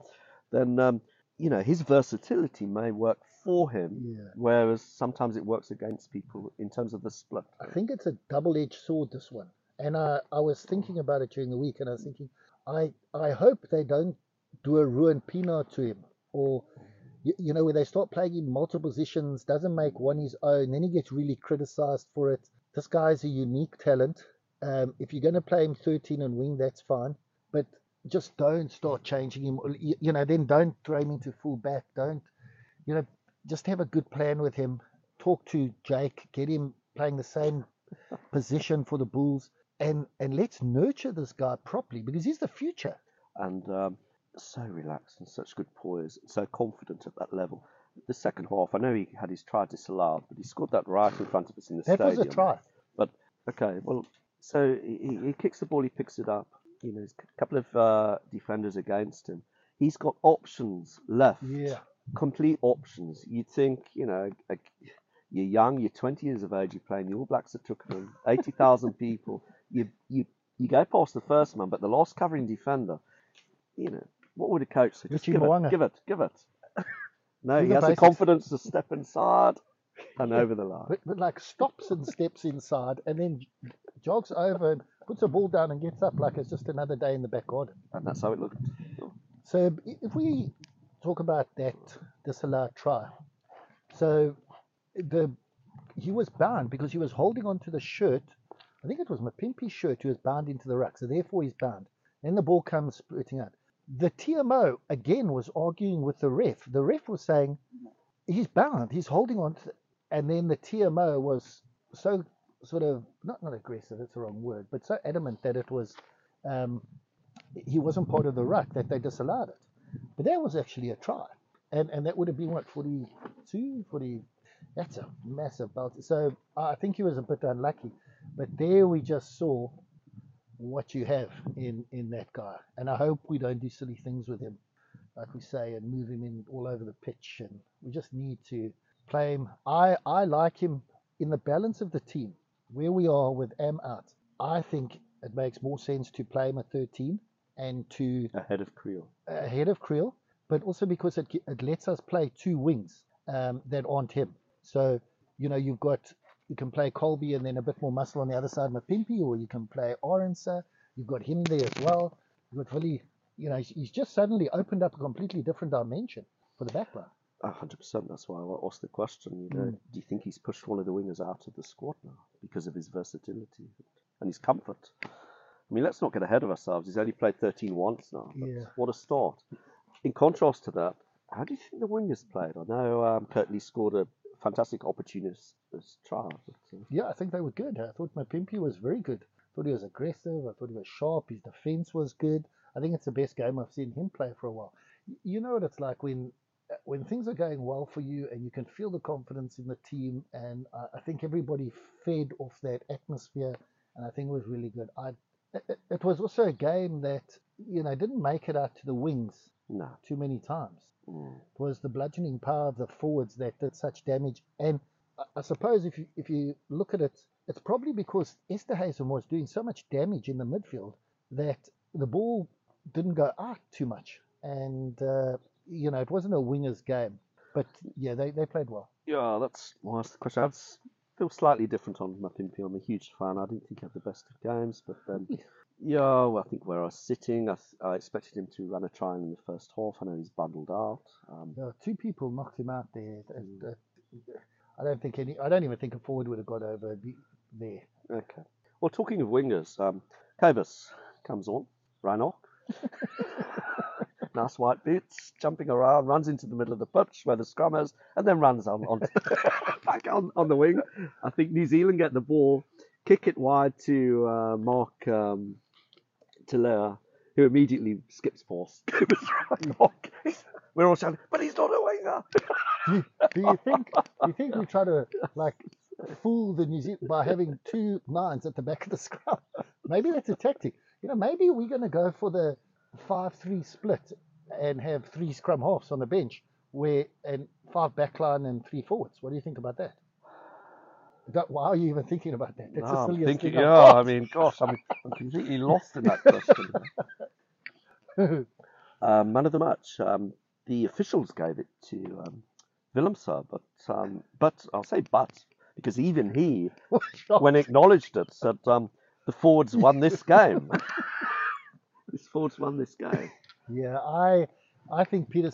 then um, you know his versatility may work for him, Yeah. whereas sometimes it works against people in terms of the split. I think it's a double-edged sword, this one. And I, I was thinking about it during the week, and I was thinking, I, I hope they don't do a Ruan Pienaar to him, or you, you know, where they start playing him multiple positions, doesn't make one his own, then he gets really criticized for it. This guy's a unique talent, Um, if you're going to play him 13 and wing, that's fine. But just don't start changing him. You, you know, then don't throw him into full back. Don't, you know, just have a good plan with him. Talk to Jake, get him playing the same position for the Bulls, and and let's nurture this guy properly because he's the future. and um, so relaxed and such good poise, so confident at that level. The second half, I know he had his try disallowed, but he scored that right in front of us in the That stadium. was a try. But okay, well, so he, he- kicks the ball, he picks it up. You know, there's a couple of uh, defenders against him. He's got options left. Yeah. Complete options. You'd think, you know, a, you're young, you're 20 years of age, you're playing the All Blacks at Twickenham, 80,000 [LAUGHS] people. You, you, you go past the first man, but the last covering defender, you know, what would a coach say? Just give it, give it, give it. [LAUGHS] No, he has the confidence to step inside and over the [LAUGHS] line. But, but like stops and steps inside and then jogs over and puts a ball down and gets up like it's just another day in the back garden. And that's how it looked. So if we talk about that disallowed try, so the he was bound because he was holding onto the shirt. I think it was Mapimpi's shirt who was bound into the ruck, so therefore he's bound. Then the ball comes spurting out. The TMO again was arguing with the ref. The ref was saying he's bound, he's holding on to, and then the TMO was so sort of not not aggressive, it's the wrong word, but so adamant that it was um, he wasn't part of the ruck that they disallowed it. But that was actually a try. And and that would have been what, 42, 40 that's a massive belt. So I think he was a bit unlucky. But there we just saw what you have in, in that guy. And I hope we don't do silly things with him, like we say, and move him in all over the pitch. And we just need to play him. I, I like him in the balance of the team, where we are with Am out. I think it makes more sense to play him at 13 and to Ahead of Kriel. ahead of Kriel, but also because it, it lets us play two wings um, that aren't him. So, you know, you've got, you can play Kolbe and then a bit more muscle on the other side, Mapimpi, or you can play Arendse. You've got him there as well. You've got really, you know, he's, he's just suddenly opened up a completely different dimension for the backline. Hundred percent. That's why I asked the question. You know, Mm. do you think he's pushed one of the wingers out of the squad now because of his versatility and his comfort? I mean, let's not get ahead of ourselves. He's only played 13 once now. Yeah. What a start! In contrast to that, how do you think the wingers played? I know um, Kurt-Lee scored a fantastic opportunist try. But, uh, Yeah, I think they were good. I thought Mapimpi was very good. I thought he was aggressive. I thought he was sharp. His defense was good. I think it's the best game I've seen him play for a while. You know what it's like when when things are going well for you and you can feel the confidence in the team. And I I think everybody fed off that atmosphere, and I think it was really good. I it, it- was also a game that you know didn't make it out to the wings no. too many times Mm. it was the bludgeoning power of the forwards that did such damage. And I- I suppose if you if you look at it, it's probably because Esterhuizen was doing so much damage in the midfield that the ball didn't go out too much. And uh, you know, it wasn't a winger's game. But yeah, they, they played well. Yeah, that's why I asked the question. I feel slightly different on Mapimpi. I'm a huge fan. I didn't think he had the best of games, but then, [LAUGHS] yeah, well, I think where I was sitting, I, I expected him to run a try in the first half. I know he's bundled out. Um, two people knocked him out there. And, uh, I don't think any. I don't even think a forward would have got over the- there. okay. Well, talking of wingers, um, comes on. Reinach. [LAUGHS] nice white boots, jumping around, runs into the middle of the pitch where the scrum is, and then runs on, on [LAUGHS] back on, on the wing. I think New Zealand get the ball, kick it wide to uh, Mark um, Tele'a, who immediately skips past [LAUGHS] We're all shouting, but he's not a winger. do, do you think do you think we try to like fool the New Zealand by having two nines at the back of the scrum? [LAUGHS] Maybe that's a tactic. You know, maybe we're going to go for the five-three split and have three scrum halves on the bench, where and five backline and three forwards. What do you think about that? That- why are you even thinking about that? That's No, the I'm silliest thinking, thing yeah, I've mean, gosh, I'm, I'm completely lost in that question. [LAUGHS] um, man of the match. Um, the officials gave it to um, Willemse, but um, but I'll say but because even he, [LAUGHS] when acknowledged it, said um, the forwards won this [LAUGHS] game. This Ford's won this game. [LAUGHS] Yeah, I I think Peter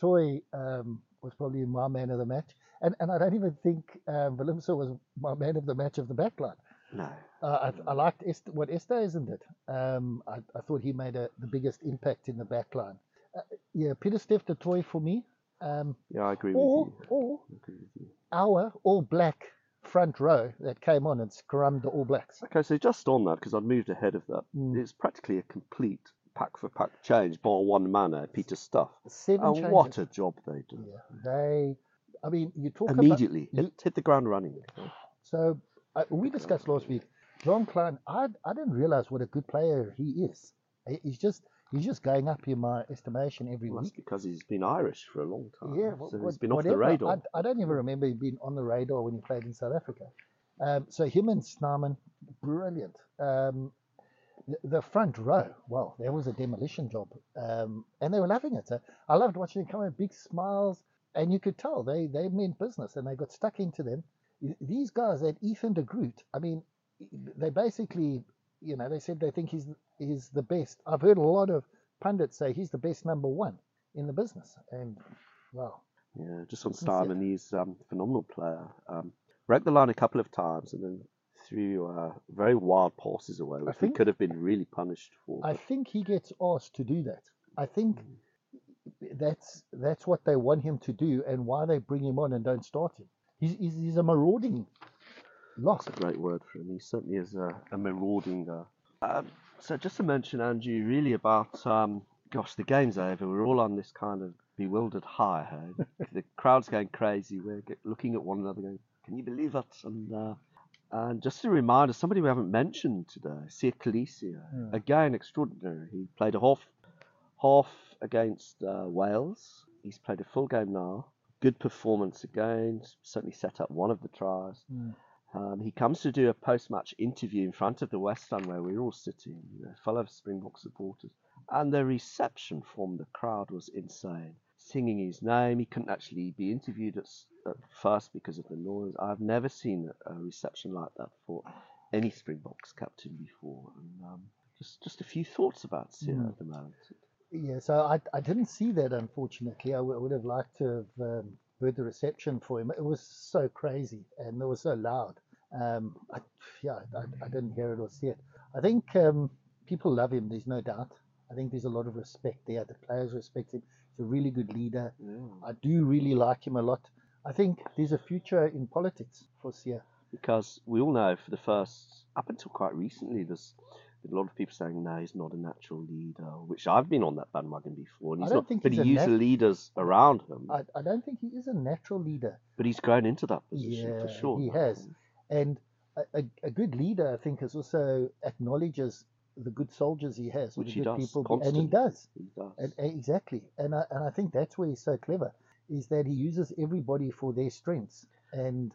Toy um, was probably my man of the match, and and I don't even think um, was my man of the match of the backline. No. Uh, I, I liked Est- what Esterhuizen did. Um, I, I thought he made a, the biggest impact in the back line. Uh, yeah, Pieter-Steph du Toit for me. Um, Yeah, I agree or, with you. or I agree with you. our all black front row that came on and scrummed the All Blacks. Okay, so just on that, because I'd moved ahead of that, Mm. it's practically a complete pack for pack change, bar one man, uh, Pieter-Steph. Seven And changes. what a job they do. Yeah, they. I mean, you talk Immediately, about. hit, hit the ground running. So uh, we discussed last week. Jean Kleyn, I I didn't realize what a good player he is. He's just he's just going up in my estimation every Well, that's because he's been Irish for a long time. Yeah, so wha- he's been off the whatever. radar. I, I don't even remember him being on the radar when he played in South Africa. Um, so him and Snyman, brilliant. Um, the, the front row, well, there was a demolition job, um, and they were loving it. So I loved watching them come in, big smiles, and you could tell they they meant business, and they got stuck into them. These guys at Ethan de Groot, I mean, they basically, you know, they said they think he's he's the best. I've heard a lot of pundits say he's the best number one in the business, and well, Yeah, just on. Snyman, he's um, a phenomenal player. Um, broke the line a couple of times and then threw uh, very wild passes away, which think- he could have been really punished for. I think he gets asked to do that. I think that's that's what they want him to do, and why they bring him on and don't start him. He's he's, he's a marauding loss. That's a great word for him. He certainly is a, a marauding. Uh, um, so just to mention, Andrew, really about, um, gosh, the game's over. We're all on this kind of bewildered high. Hey? [LAUGHS] the crowd's going crazy. We're looking at one another going, can you believe it? And uh, and just a reminder, somebody we haven't mentioned today, Siya Kolisi, Hmm. again extraordinary. He played a half half against uh, Wales. He's played a full game now. Good performance again. Certainly set up one of the tries. Mm. Um, he comes to do a post-match interview in front of the West Stand where we are all sitting, you know, full of Springbok supporters, and the reception from the crowd was insane. Singing his name, he couldn't actually be interviewed at, at first because of the noise. I've never seen a reception like that for any Springboks captain before. And um, just just a few thoughts about Siya Mm. at the moment. Yeah, so I I didn't see that unfortunately. I w- would have liked to have um, heard the reception for him. It was so crazy and it was so loud. Um, I, yeah, I, I didn't hear it or see it. I think um, people love him. There's no doubt. I think there's a lot of respect there. The players respect him. He's a really good leader. I do really like him a lot. I think there's a future in politics for Siya. because we all know for the first up until quite recently there's a lot of people saying no he's not a natural leader which I've been on that bandwagon before and I don't not think but he's he used nat- leaders around him I, I don't think he is a natural leader. but he's grown into that position for sure he has. And a, a, a good leader, I think, is also acknowledges the good soldiers he has, Which the he good does, people, and he does. he does And, and exactly, and I, and I think that's where he's so clever, is that he uses everybody for their strengths, and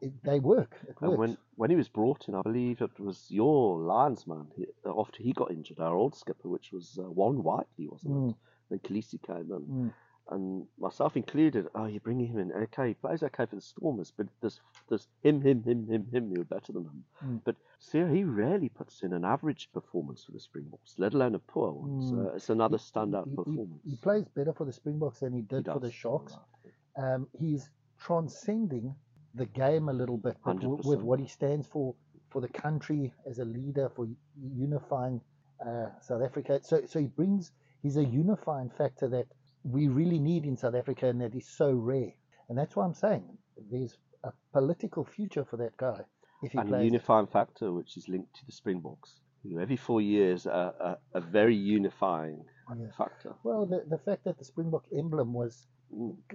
it, they work. And when when he was brought in I believe it was your linesman he, after he got injured our old skipper which was uh, Warren Whiteley wasn't Mm, it then Kolisi came in mm. And myself included, oh, you're bringing him in. Okay, he plays okay for the Stormers, but there's, there's him, him, him, him, him who are better than him. Mm. But see, he rarely puts in an average performance for the Springboks, let alone a poor one. So Mm. it's another standout he, he- performance. He, plays better for the Springboks than he He did for the Sharks. um, he's transcending the game a little bit w- with what he stands for for the country as a leader for unifying uh, South Africa. So, so he brings he's a unifying factor that we really need in South Africa and that is so rare. And that's why I'm saying there's a political future for that guy if he And a unifying factor which is linked to the Springboks. You know, every four years, a, a, a very unifying Yeah. factor. Well, the, the fact that the Springbok emblem was,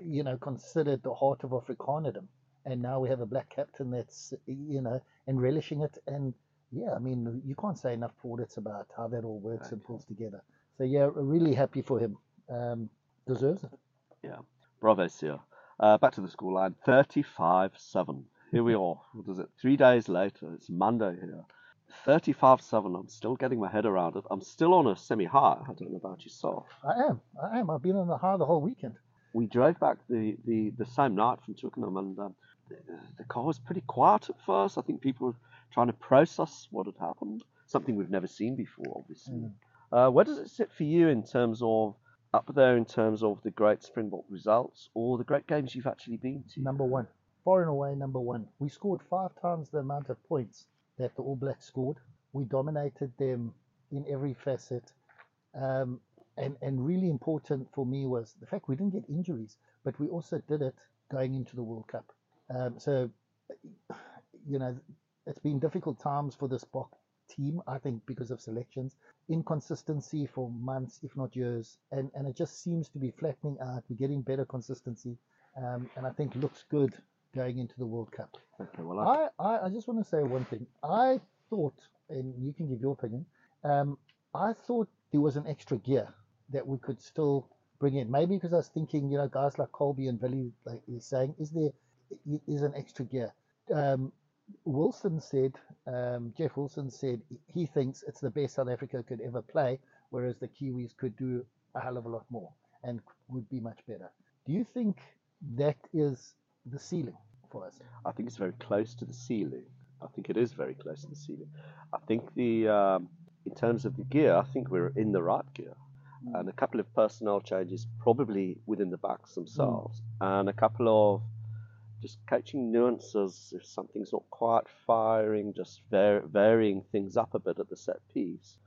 you know, considered the heart of Afrikanerdom, and now we have a black captain that's, you know, and relishing it. And yeah, I mean, you can't say enough plaudits about how that all works and pulls together. So yeah, really happy for him. Um, deserves it. Yeah. Bravo, Siya. Uh, back to the scoreline 35 7. Here we are. What is it? Three days later. It's Monday here. 35 7. I'm still getting my head around it. I'm still on a semi high. I don't know about yourself. I am. I am. I've been on the high the whole weekend. We drove back the, the, the same night from Twickenham and um, the, the car was pretty quiet at first. I think people were trying to process what had happened. Something we've never seen before, obviously. Mm. Uh, where does it sit for you in terms of up there in terms of the great Springbok results or the great games you've actually been to? Number one. Far and away, number one. We scored five times the amount of points that the All Blacks scored. We dominated them in every facet. Um, and, and really important for me was the fact we didn't get injuries, but we also did it going into the World Cup. Um, so, you know, it's been difficult times for this Bok team, I think, because of selections, inconsistency for months, if not years, and, and it just seems to be flattening out. We're getting better consistency, um, and I think looks good going into the World Cup. Okay, well, I, I, I, I just want to say one thing. I thought, and you can give your opinion, um, I thought there was an extra gear that we could still bring in. Maybe because I was thinking, you know, guys like Kolbe and Billy, like he's saying, is there is an extra gear? Um, Wilson said, um, Jeff Wilson said he thinks it's the best South Africa could ever play, whereas the Kiwis could do a hell of a lot more and would be much better. Do you think that is the ceiling for us? I think it's very close to the ceiling. I think it is very close to the ceiling. I think the um, in terms of the gear, I think we're in the right gear. And a couple of personnel changes, probably within the backs themselves, and a couple of just coaching nuances if something's not quite firing, just var- varying things up a bit at the set piece.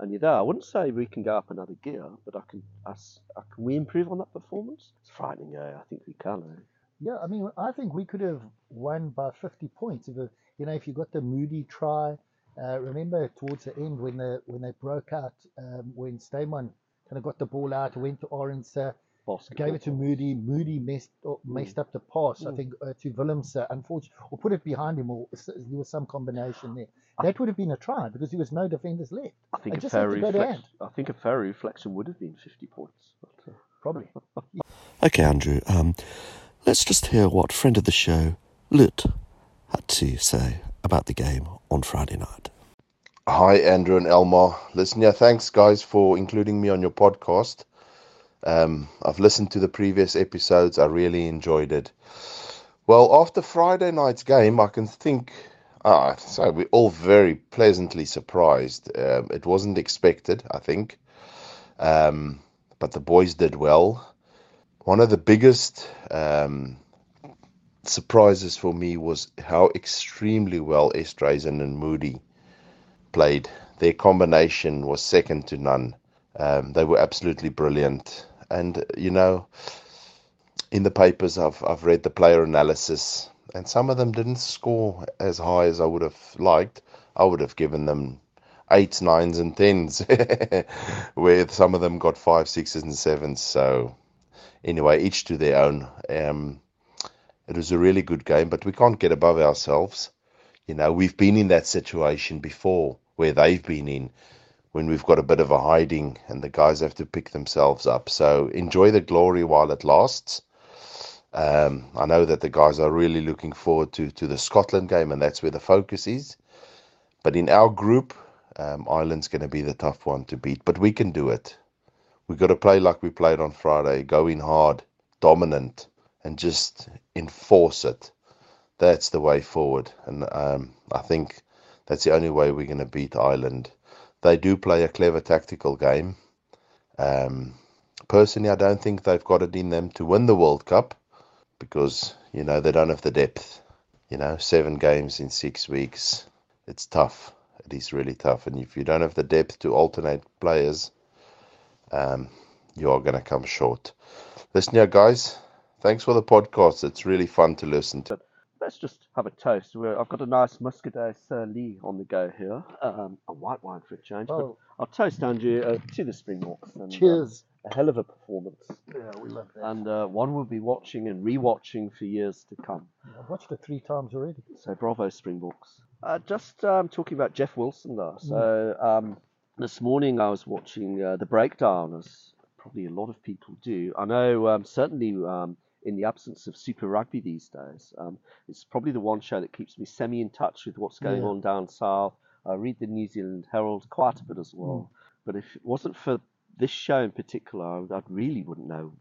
And you're there. I wouldn't say we can go up another gear, but I can. I, s- I- can we improve on that performance? It's frightening. Yeah, I think we can. Eh? Yeah, I mean, I think we could have won by 50 points. If you know, if you got the Moodie try, uh, remember towards the end when they when they broke out, um, when Stayman kind of got the ball out, went to Orange, uh, gave it to Moodie. Moodie messed up, messed up the pass, I think, uh, to Willems, uh, unfortunately, or put it behind him, or s- there was some combination there. That would have been a try because there was no defenders left. I think I a just fair have to go to I think a fair reflection would have been 50 points. But, uh, [LAUGHS] Probably. Okay, Andrew, um, let's just hear what friend of the show, Lud, had to say about the game on Friday night. Hi, Andrew and Elmer. Listen, yeah, thanks, guys, for including me on your podcast. Um, I've listened to the previous episodes. I really enjoyed it. Well, after Friday night's game, I can think, ah, so we're all very pleasantly surprised. Um, it wasn't expected, I think, um, but the boys did well. One of the biggest um, surprises for me was how extremely well Esterhuizen and Moodie played. Their combination was second to none. Um, they were absolutely brilliant. And you know, in the papers, I've I've read the player analysis, and some of them didn't score as high as I would have liked. I would have given them eights, nines, and tens, [LAUGHS] where some of them got five, sixes, and sevens. So anyway, each to their own. Um, it was a really good game, but we can't get above ourselves. You know, we've been in that situation before where they've been in when we've got a bit of a hiding and the guys have to pick themselves up. So enjoy the glory while it lasts. Um, I know that the guys are really looking forward to, to the Scotland game, and that's where the focus is. But in our group, um, Ireland's going to be the tough one to beat, but we can do it. We've got to play like we played on Friday, go in hard, dominant, and just enforce it that's the way forward. And um, I think that's the only way we're going to beat Ireland. They do play a clever tactical game. Um, personally, I don't think they've got it in them to win the World Cup because, you know, they don't have the depth. You know, seven games in six weeks. It's tough. It is really tough. And if you don't have the depth to alternate players, um, you are going to come short. Listen here, guys. Thanks for the podcast. It's really fun to listen to. Let's just have a toast. We're, I've got a nice Muscadet Sur Lie on the go here. Um, a white wine for a change. Oh. But I'll toast Andrew uh, to the Springboks. And, uh, Cheers. a hell of a performance. Yeah, we love that. And uh, one we'll be watching and rewatching for years to come. I've watched it three times already. So bravo, Springboks. Uh, just um, talking about Jeff Wilson though. So um, this morning I was watching uh, the breakdown, as probably a lot of people do. I know um, certainly um, in the absence of Super Rugby these days, um, it's probably the one show that keeps me semi in touch with what's going Yeah. on down south. I read the New Zealand Herald quite a bit as well. But if it wasn't for this show in particular, I, I really wouldn't know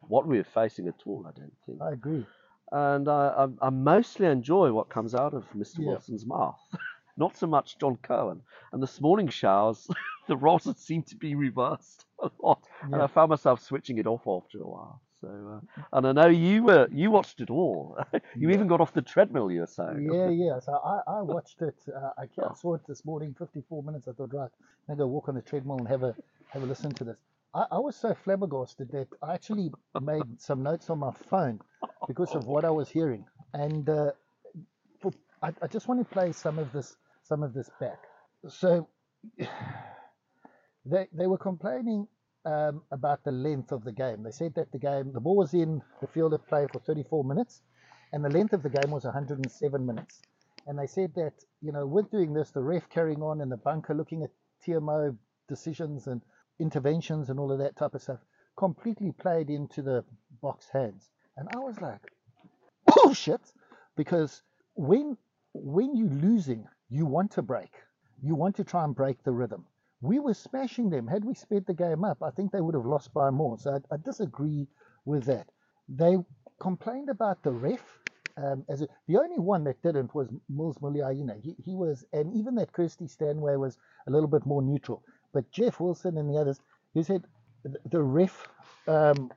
what we were facing at all. I don't think I agree. and I, I, I mostly enjoy what comes out of Mr. Yeah. Wilson's mouth. [LAUGHS] Not so much John Cohen. And this morning showers, [LAUGHS] the roles seem to be reversed a lot, and I found myself switching it off after a while. So, uh, and I know you were you watched it all. [LAUGHS] you even got off the treadmill. You were saying. Yeah, yeah. So I, I watched it. Uh, I ca- saw it this morning, 54 minutes. I thought, right, I'm going go walk on the treadmill and have a have a listen to this. I, I was so flabbergasted that I actually made [LAUGHS] some notes on my phone because of what I was hearing, and uh, for, I, I just want to play some of this some of this back. So [SIGHS] they they were complaining um, about the length of the game. They said that the game, the ball was in the field of play for 34 minutes, and the length of the game was 107 minutes. And they said that you know with doing this, the ref carrying on and the bunker looking at TMO decisions and interventions and all of that type of stuff completely played into the Boks hands. And I was like, bullshit, because when when you're losing, you want to break. You want to try and break the rhythm. We were smashing them. Had we sped the game up, I think they would have lost by more. So I, I disagree with that. They complained about the ref. Um, as a, the only one that didn't was Mils Muliaina. He, he was, and even that Kirsty Stanway was a little bit more neutral. But Jeff Wilson and the others, he said the ref, um,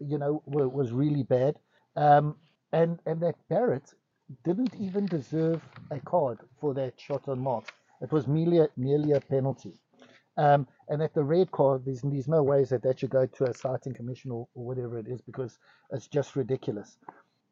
you know, was really bad. Um, and and that Barrett didn't even deserve a card for that shot on mark. It was merely merely a penalty. Um, and that the red card, there's, there's no ways that that should go to a citing commission or, or whatever it is because it's just ridiculous.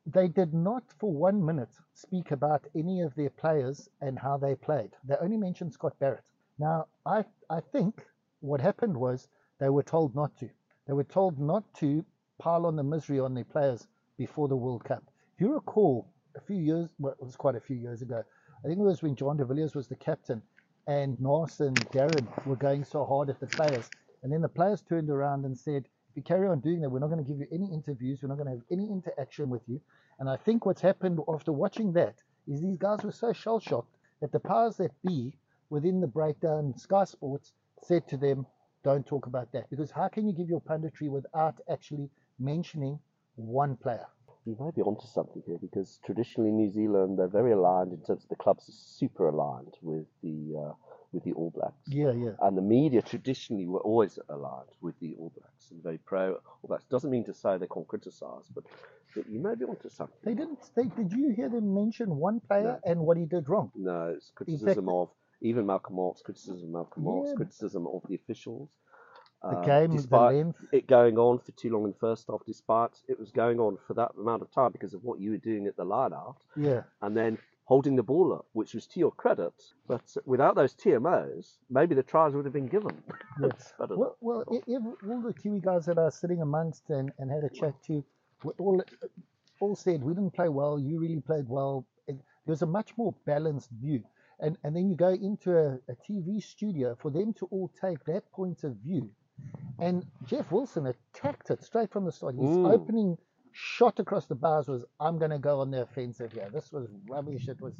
They did not for one minute speak about any of their players and how they played. They only mentioned Scott Barrett. Now, I, I think what happened was they were told not to. They were told not to pile on the misery on their players before the World Cup. If you recall, a few years, well, it was quite a few years ago, I think it was when Jean de Villiers was the captain and Nas and Darren were going so hard at the players. And then the players turned around and said, if you carry on doing that, we're not going to give you any interviews. We're not going to have any interaction with you. And I think what's happened after watching that is these guys were so shell shocked that the powers that be within the breakdown, Sky Sports said to them, don't talk about that. Because how can you give your punditry without actually mentioning one player? You might be onto something here because traditionally New Zealand they're very aligned in terms of the clubs are super aligned with the uh, with the All Blacks. Yeah, yeah. And the media traditionally were always aligned with the All Blacks and very pro All Blacks. Doesn't mean to say they can't criticise, but, but you may be onto something. They didn't. They, did you hear them mention one player no. and what he did wrong? No, it's criticism fact, of even Malcolm Marx, criticism of Malcolm Marx, yeah. criticism of the officials. The um, game, despite the length. it going on for too long in the first half, despite it was going on for that amount of time because of what you were doing at the line out. Yeah. And then holding the ball up, which was to your credit. But without those TMOs, maybe the tries would have been given. Yes. [LAUGHS] well, well if, if all the Kiwi guys that are sitting amongst and, and had a chat to, all all said we didn't play well. You really played well. It, there was a much more balanced view. And, and then you go into a, a TV studio for them to all take that point of view and Jeff Wilson attacked it straight from the start. His mm. opening shot across the bars was, I'm going to go on the offensive here. This was rubbish. It was,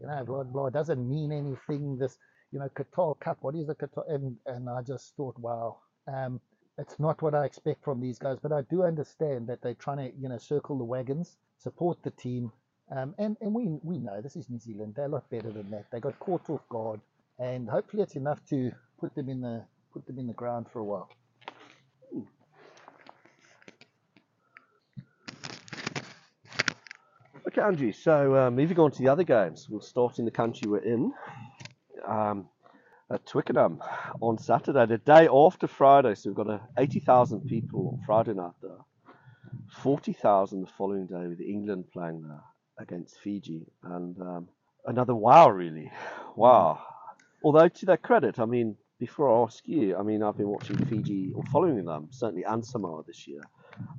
you know, blah, blah. It doesn't mean anything. This, you know, Qatar Cup, what is the Qatar? And, and I just thought, wow, um, it's not what I expect from these guys. But I do understand that they're trying to, you know, circle the wagons, support the team. Um, and, and we, we know this is New Zealand. They're a lot better than that. They got caught off guard. And hopefully it's enough to put them in the put them in the ground for a while. Okay, Andrew. So uh, moving on to the other games, we'll start in the country we're in. Um, at Twickenham on Saturday, the day after Friday. So we've got a 80,000 people on Friday night there, 40,000 the following day with England playing there against Fiji, and um, another wow, really, wow. Although to their credit, I mean, before I ask you, I mean, I've been watching Fiji or following them, certainly and Samoa this year,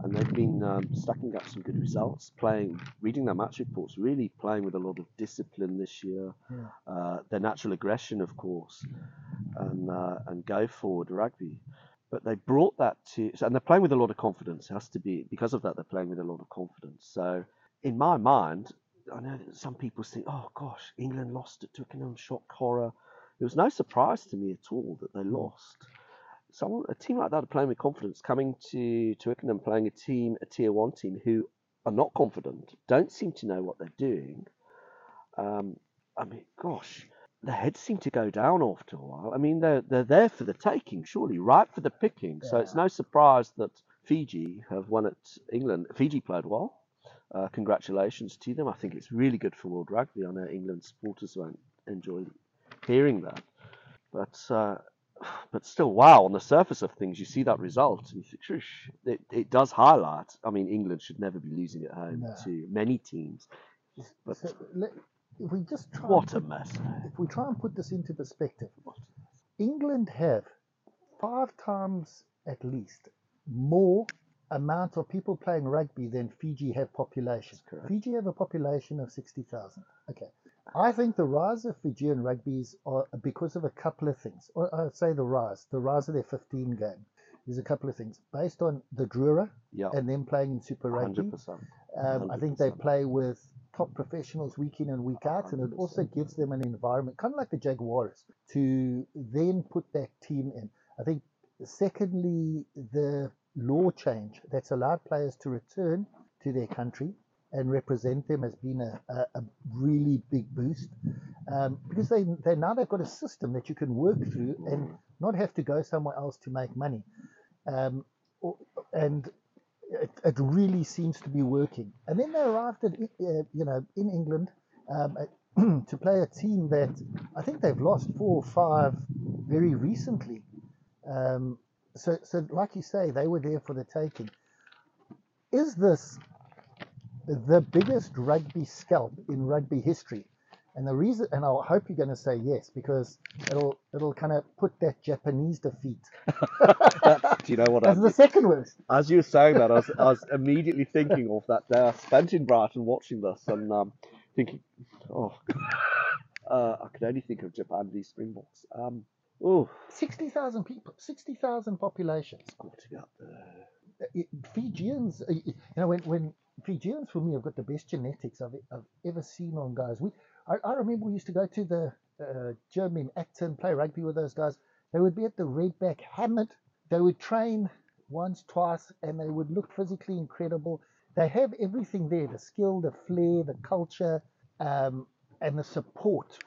and they've been um, stacking up some good results, playing, reading their match reports, really playing with a lot of discipline this year, yeah. uh, their natural aggression, of course, and, uh, and go forward rugby. But they brought that to, and they're playing with a lot of confidence. It has to be, because of that, they're playing with a lot of confidence. So, in my mind, I know that some people think, oh gosh, England lost at Twickenham, shock horror it was no surprise to me at all that they lost. Someone, a team like that are playing with confidence, coming to Twickenham, playing a team, a tier one team who are not confident, don't seem to know what they're doing. Um, I mean, gosh, the heads seem to go down after a while. I mean, they're they're there for the taking, surely, right for the picking. Yeah. So it's no surprise that Fiji have won at England. Fiji played well. Uh, congratulations to them. I think it's really good for World Rugby. I know England supporters won't enjoy hearing that, but uh, but still, wow! On the surface of things, you see that result, and think, It, it does highlight. I mean, England should never be losing at home No. to many teams. But So let, if we just try what a put, mess! if we try and put this into perspective, England have five times at least more amount of people playing rugby than Fiji have population. Fiji have a population of 60,000. Okay. I think the rise of Fijian rugbies are because of a couple of things. Or I'd say the rise, the rise of their 15 game is a couple of things based on the Drua Yeah, and them playing in Super Rugby. hundred percent. Um, I think they play with top professionals week in and week out, and it also gives them an environment, kind of like the Jaguars, to then put that team in. I think, secondly, the law change that's allowed players to return to their country and represent them has been a, a, a really big boost um, because they, they now they've got a system that you can work through and not have to go somewhere else to make money. Um, or- and it, it really seems to be working. And then they arrived at, uh, you know, in England um, at, [CLEARS THROAT] to play a team that I think they've lost four or five very recently. Um, so, so like you say, they were there for the taking. Is this the biggest rugby scalp in rugby history? And the reason, and I hope you're going to say yes, because it'll it'll kind of put that Japanese defeat Do you know what? [LAUGHS] I as the second worst. as you were saying that, I was, I was immediately thinking of that day I spent in Brighton watching this and um, thinking, oh, uh, I could only think of Japan v Springboks. Um, oh, Sixty thousand people, sixty thousand population. got to get up there. Fijians, uh, you know, when, when Fijians for me have got the best genetics I've, I've ever seen on guys. We, I, I remember we used to go to the uh, gym Acton, play rugby with those guys. They would be at the Redback hammered. They would train once, twice, and they would look physically incredible. They have everything there the skill, the flair, the culture, um, and the support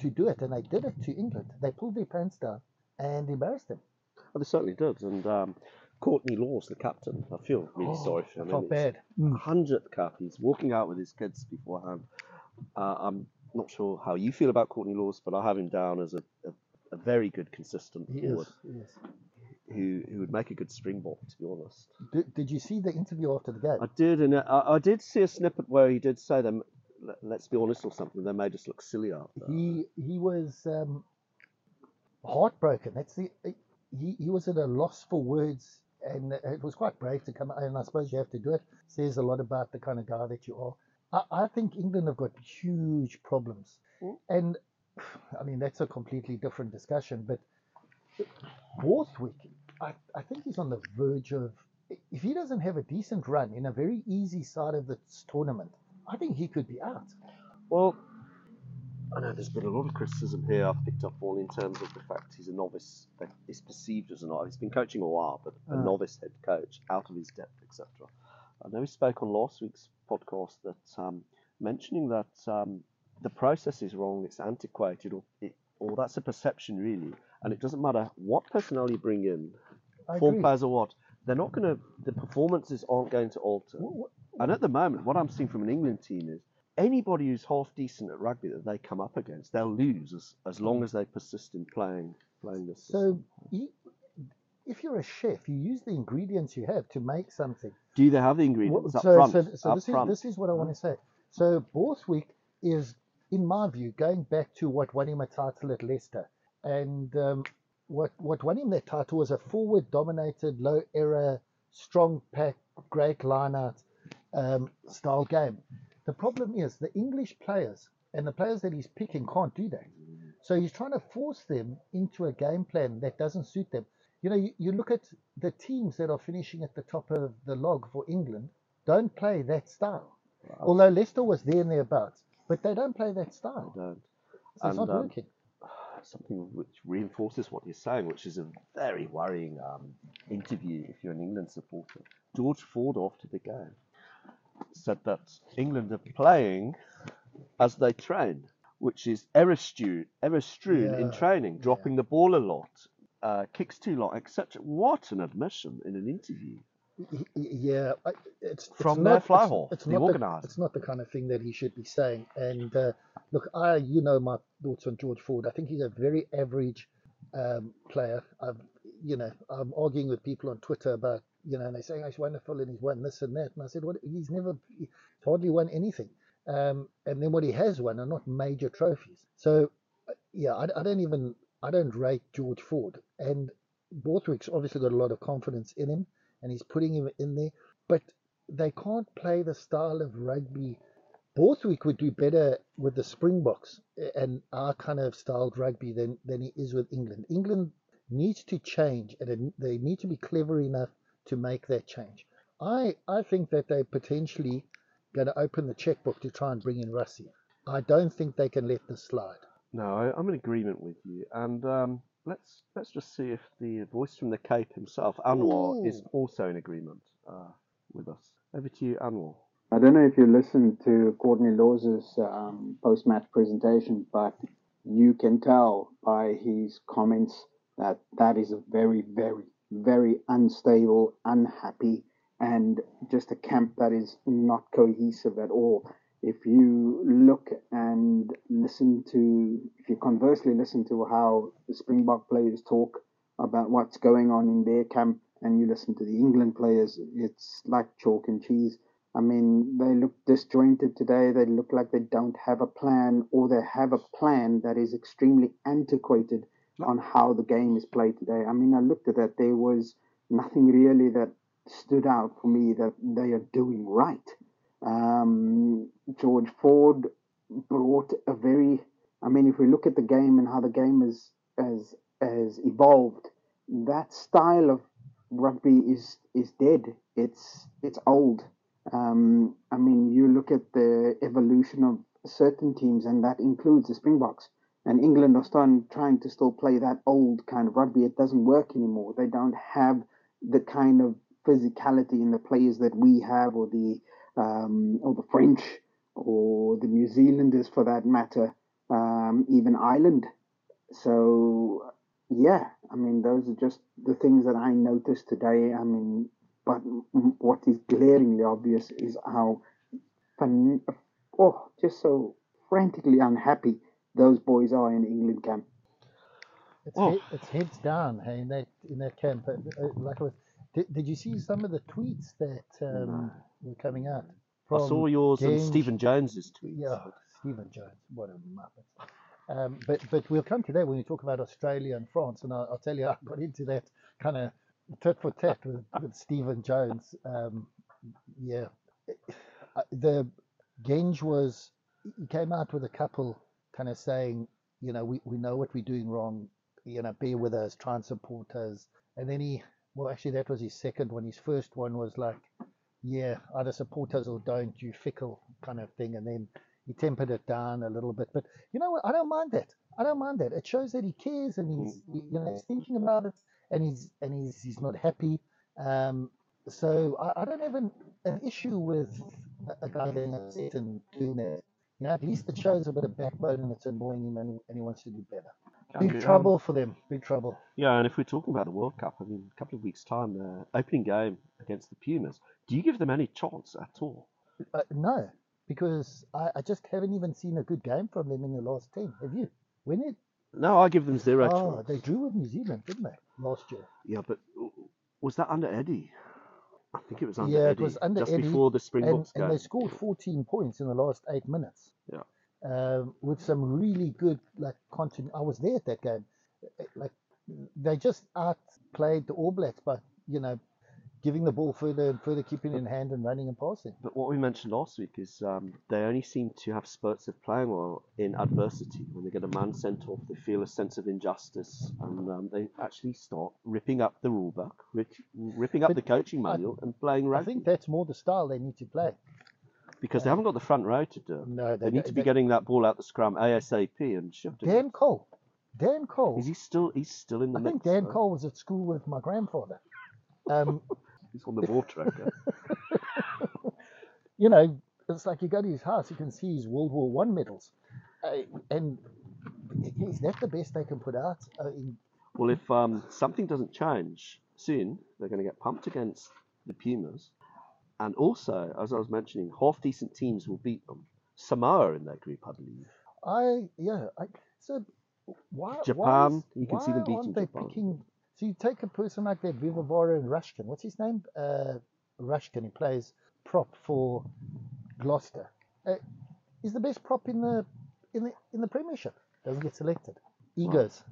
to do it. And they did it to England. They pulled their pants down and embarrassed them. Oh, they certainly did. And um, Courtney Lawes, the captain, I feel really Oh, sorry for him. It's bad. Mm. 100th cap. He's walking out with his kids beforehand. Uh, I'm not sure how you feel about Courtney Lawes, but I have him down as a, a, a very good, consistent He forward is. Is. who, who would make a good springbok, to be honest. Did, did you see the interview after the game? I did, and I, I did see a snippet where he did say them. Let's be honest, or something. They made us look silly there. He he was um, heartbroken. That's the he, he was at a loss for words, and it was quite brave to come. And I suppose you have to do it. Says a lot about the kind of guy that you are. I, I think England have got huge problems, Mm. and I mean that's a completely different discussion. But Borthwick, I, I think he's on the verge of. If he doesn't have a decent run in a very easy side of this tournament, I think he could be out. Well, I know there's been a lot of criticism here I've picked up on in terms of the fact he's a novice, that is perceived as a novice. He's been coaching a while, but a Ah. novice head coach, out of his depth, etc. I know he spoke on last week's podcast that um, mentioning that um, the process is wrong, it's antiquated, or, it, or that's a perception really, and it doesn't matter what personnel you bring in, I form agree. players or what, they're not going to, the performances aren't going to alter. Wh- wh- And at the moment, what I'm seeing from an England team is anybody who's half decent at rugby that they come up against, they'll lose as, as long as they persist in playing playing this. So, you, if you're a chef, you use the ingredients you have to make something. do they have the ingredients up so, front? so, so up this, front. is, this is what I want to say. So, Borthwick is, in my view, going back to what won him a title at Leicester. And um, what, what won him that title was a forward dominated, low error, strong pack, great line out um, style game. The problem is the English players and the players that he's picking can't do that. So he's trying to force them into a game plan that doesn't suit them. You know, you, you look at the teams that are finishing at the top of the log for England, don't play that style. Although Leicester was there and thereabouts, but they don't play that style. Don't. So it's And, not um, working. [SIGHS] Something which reinforces what you're saying, which is a very worrying um, interview if you're an England supporter. George Ford after the game said that England are playing as they train, which is error strewn, error strewn in training, dropping the ball a lot, uh, kicks too long, etc. What an admission in an interview. Yeah, it's, it's From not, their fly it's- hall, It's the not organised. It's not the kind of thing that he should be saying. And uh, look, I, you know, my thoughts on George Ford. I think he's a very average um, player. I've, you know, I'm arguing with people on Twitter about, you know, and they say, "Oh, he's wonderful and he's won this and that. And I said, what? He's never, he's hardly won anything. Um, and then what he has won are not major trophies. So, uh, yeah, I, I don't even, I don't rate George Ford. And Borthwick's obviously got a lot of confidence in him and he's putting him in there. But they can't play the style of rugby. Borthwick would do better with the Springboks and our kind of styled rugby than, than he is with England. England needs to change and they need to be clever enough to make that change. I, I think that they're potentially going to open the checkbook to try and bring in Rassie. I don't think they can let this slide. No, I, I'm in agreement with you. And um, let's let's just see if the voice from the Cape himself, Anwar, is also in agreement uh, with us. Over to you, Anwar. I don't know if you listened to Courtney Lawes's um, post-match presentation, but you can tell by his comments that that is a very, very, very unstable, unhappy, and just a camp that is not cohesive at all. If you look and listen to, if you conversely listen to how the Springbok players talk about what's going on in their camp, and you listen to the England players, it's like chalk and cheese. I mean, they look disjointed today. They look like they don't have a plan, or they have a plan that is extremely antiquated on how the game is played today. I mean, I looked at that. There was nothing really that stood out for me that they are doing right. Um, George Ford brought a very, I mean, if we look at the game and how the game has has has evolved, that style of rugby is is dead. It's it's old. Um, I mean, you look at the evolution of certain teams, and that includes the Springboks. And England are starting trying to still play that old kind of rugby. It doesn't work anymore. They don't have the kind of physicality in the players that we have, or the um, or the French, or the New Zealanders, for that matter, um, even Ireland. So yeah, I mean, those are just the things that I noticed today. I mean, but what is glaringly obvious is how, oh, just so frantically unhappy those boys are in England camp. It's, Oh. head, it's heads down hey, in that in that camp. Uh, Like I was, did, did you see some of the tweets that um, were coming out? I saw yours and Stephen Jones's tweets. Yeah, Stephen Jones, what a muppet. Um, but but we'll come to that when we talk about Australia and France, and I'll, I'll tell you I got into that kind of tit for tat with, with Stephen Jones. Um, yeah, the Genge was he came out with a couple kind of saying, you know, we, we know what we're doing wrong, you know, bear with us, try and support us, and then he well actually that was his second one. His first one was like, yeah, either support us or don't, you fickle kind of thing, and then he tempered it down a little bit. But you know what? I don't mind that. I don't mind that. It shows that he cares and he's you know he's thinking about it and he's and he's he's not happy. Um, so I, I don't have an, an issue with a, a guy getting upset and doing that. Know, at least it shows a bit of backbone and it's annoying him and, and he wants to do better. Big um, trouble for them. Big trouble. Yeah, and if we're talking about the World Cup, I mean, a couple of weeks' time, the opening game against the Pumas, do you give them any chance at all? Uh, no, because I, I just haven't even seen a good game from them in the last ten. Have you? When it? No, I give them zero Oh, chance. they drew with New Zealand, didn't they? Last year. Yeah, but was that under Eddie? I think it was under Yeah, it was under just Eddie, before the and, Springboks and game. they scored 14 points in the last eight minutes. Yeah. Um, with some really good like content. I was there at that game. Like they just outplayed the All Blacks by you know giving the ball further and further, keeping it in hand and running and passing. But what we mentioned last week is um, they only seem to have spurts of playing well in adversity. When they get a man sent off, they feel a sense of injustice, and um, they actually start ripping up the rule book, rip, ripping up But the coaching I- manual, and playing I think that's more the style they need to play. because they haven't got the front row to do it. No, They need to be they- getting that ball out the scrum ASAP and it. Dan Cole. Dan Cole. Is he still? He's still in the I mix. think Dan though. Cole was at school with my grandfather. Um, [LAUGHS] He's on the ball tracker. [LAUGHS] you know, it's like you go to his house, you can see his World War One medals, uh, and is that the best they can put out? Uh, in, well, if um, something doesn't change soon, they're going to get pumped against the Pumas. And also, as I was mentioning, half decent teams will beat them. Samoa in that group, I believe. I yeah. I, so why why Japan, is- you can see them beating aren't they Japan. picking? So you take a person like that, Vivavara and Rushkin. What's his name? Uh, Rushkin. He plays prop for Gloucester. Uh, he's the best prop in the in the in the Premiership. Doesn't get selected. Egos.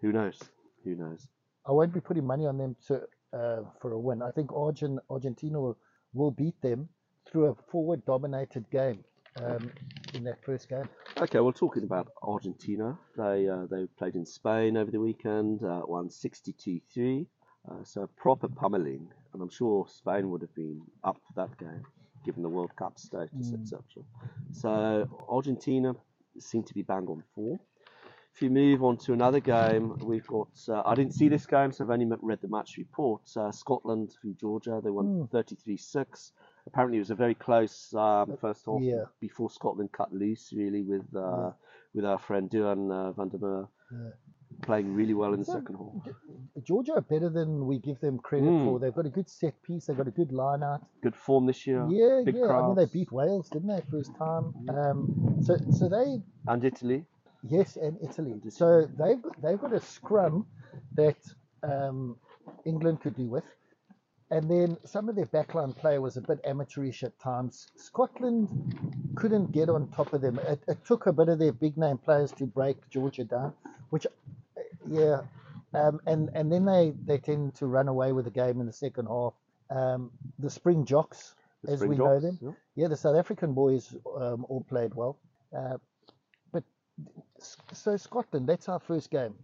Who knows? Who knows? I won't be putting money on them to uh, for a win. I think Argent, Argentina will, will beat them through a forward dominated game um, in that first game. Okay, well, talking about Argentina, they uh, they played in Spain over the weekend, uh, won 62-3, uh, so proper pummeling, and I'm sure Spain would have been up for that game, given the World Cup status, Mm. etc. So Argentina seem to be bang on form. If you move on to another game, we've got. Uh, I didn't see this game, so I've only read the match report. Uh, Scotland v Georgia, they won 33-6. Apparently, it was a very close um, first half Yeah. before Scotland cut loose, really, with uh, with our friend Duhan uh, van der Merwe Yeah. playing really well in the Yeah. second half. Georgia are better than we give them credit Mm. for. They've got a good set piece. They've got a good line out. Good form this year. Yeah, big yeah. I mean, they beat Wales, didn't they, first time? Um, so, so they and Italy. Yes, and Italy. And So they've got, they've got a scrum that um, England could do with, and then some of their backline play was a bit amateurish at times. Scotland couldn't get on top of them. It, it took a bit of their big name players to break Georgia down, which, yeah, um, and and then they they tend to run away with the game in the second half. Um, the Spring Jocks, the as we Springboks, know them, yeah. yeah, the South African boys um, all played well. Uh, but so Scotland, that's our first game.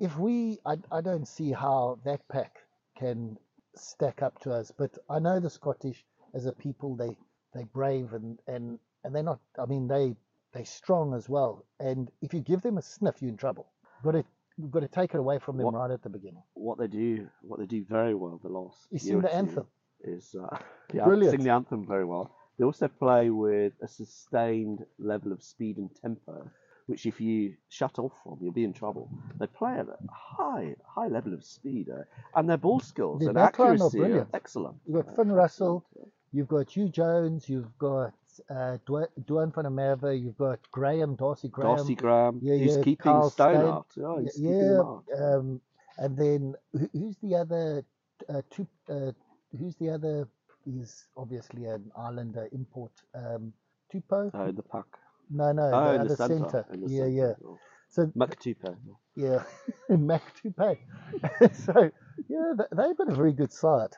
If we, I, I don't see how that pack can stack up to us. But I know the Scottish as a people, they they brave and and and they're not. I mean, they they strong as well. And if you give them a sniff, you're in trouble. Got to you've got to take it away from them What- right at the beginning. What they do, what they do very well the last You sing the anthem. is uh, [LAUGHS] yeah, Brilliant. sing the anthem very well. They also play with a sustained level of speed and tempo, which if you shut off from, you'll be in trouble. They play at a high, high level of speed, uh, and their ball skills Their and backline are accuracy are excellent. You've got Finn Russell, you've got Huw Jones, you've got uh, Duhan van der you've got Graham, Darcy Graham. Darcy Graham, yeah, who's yeah, keeping Carl Stone Steyn. out. Yeah, Y- he's keeping yeah, out. um, and then who, who's the other? Uh, two, uh, who's the other? He's obviously an Islander import. Um, Tupo? In the pack. No, no, oh, the the. In the Yeah, centre. yeah. Oh. So Makatupe. yeah, [LAUGHS] Mactupe. [LAUGHS] So yeah, they've got a very good side.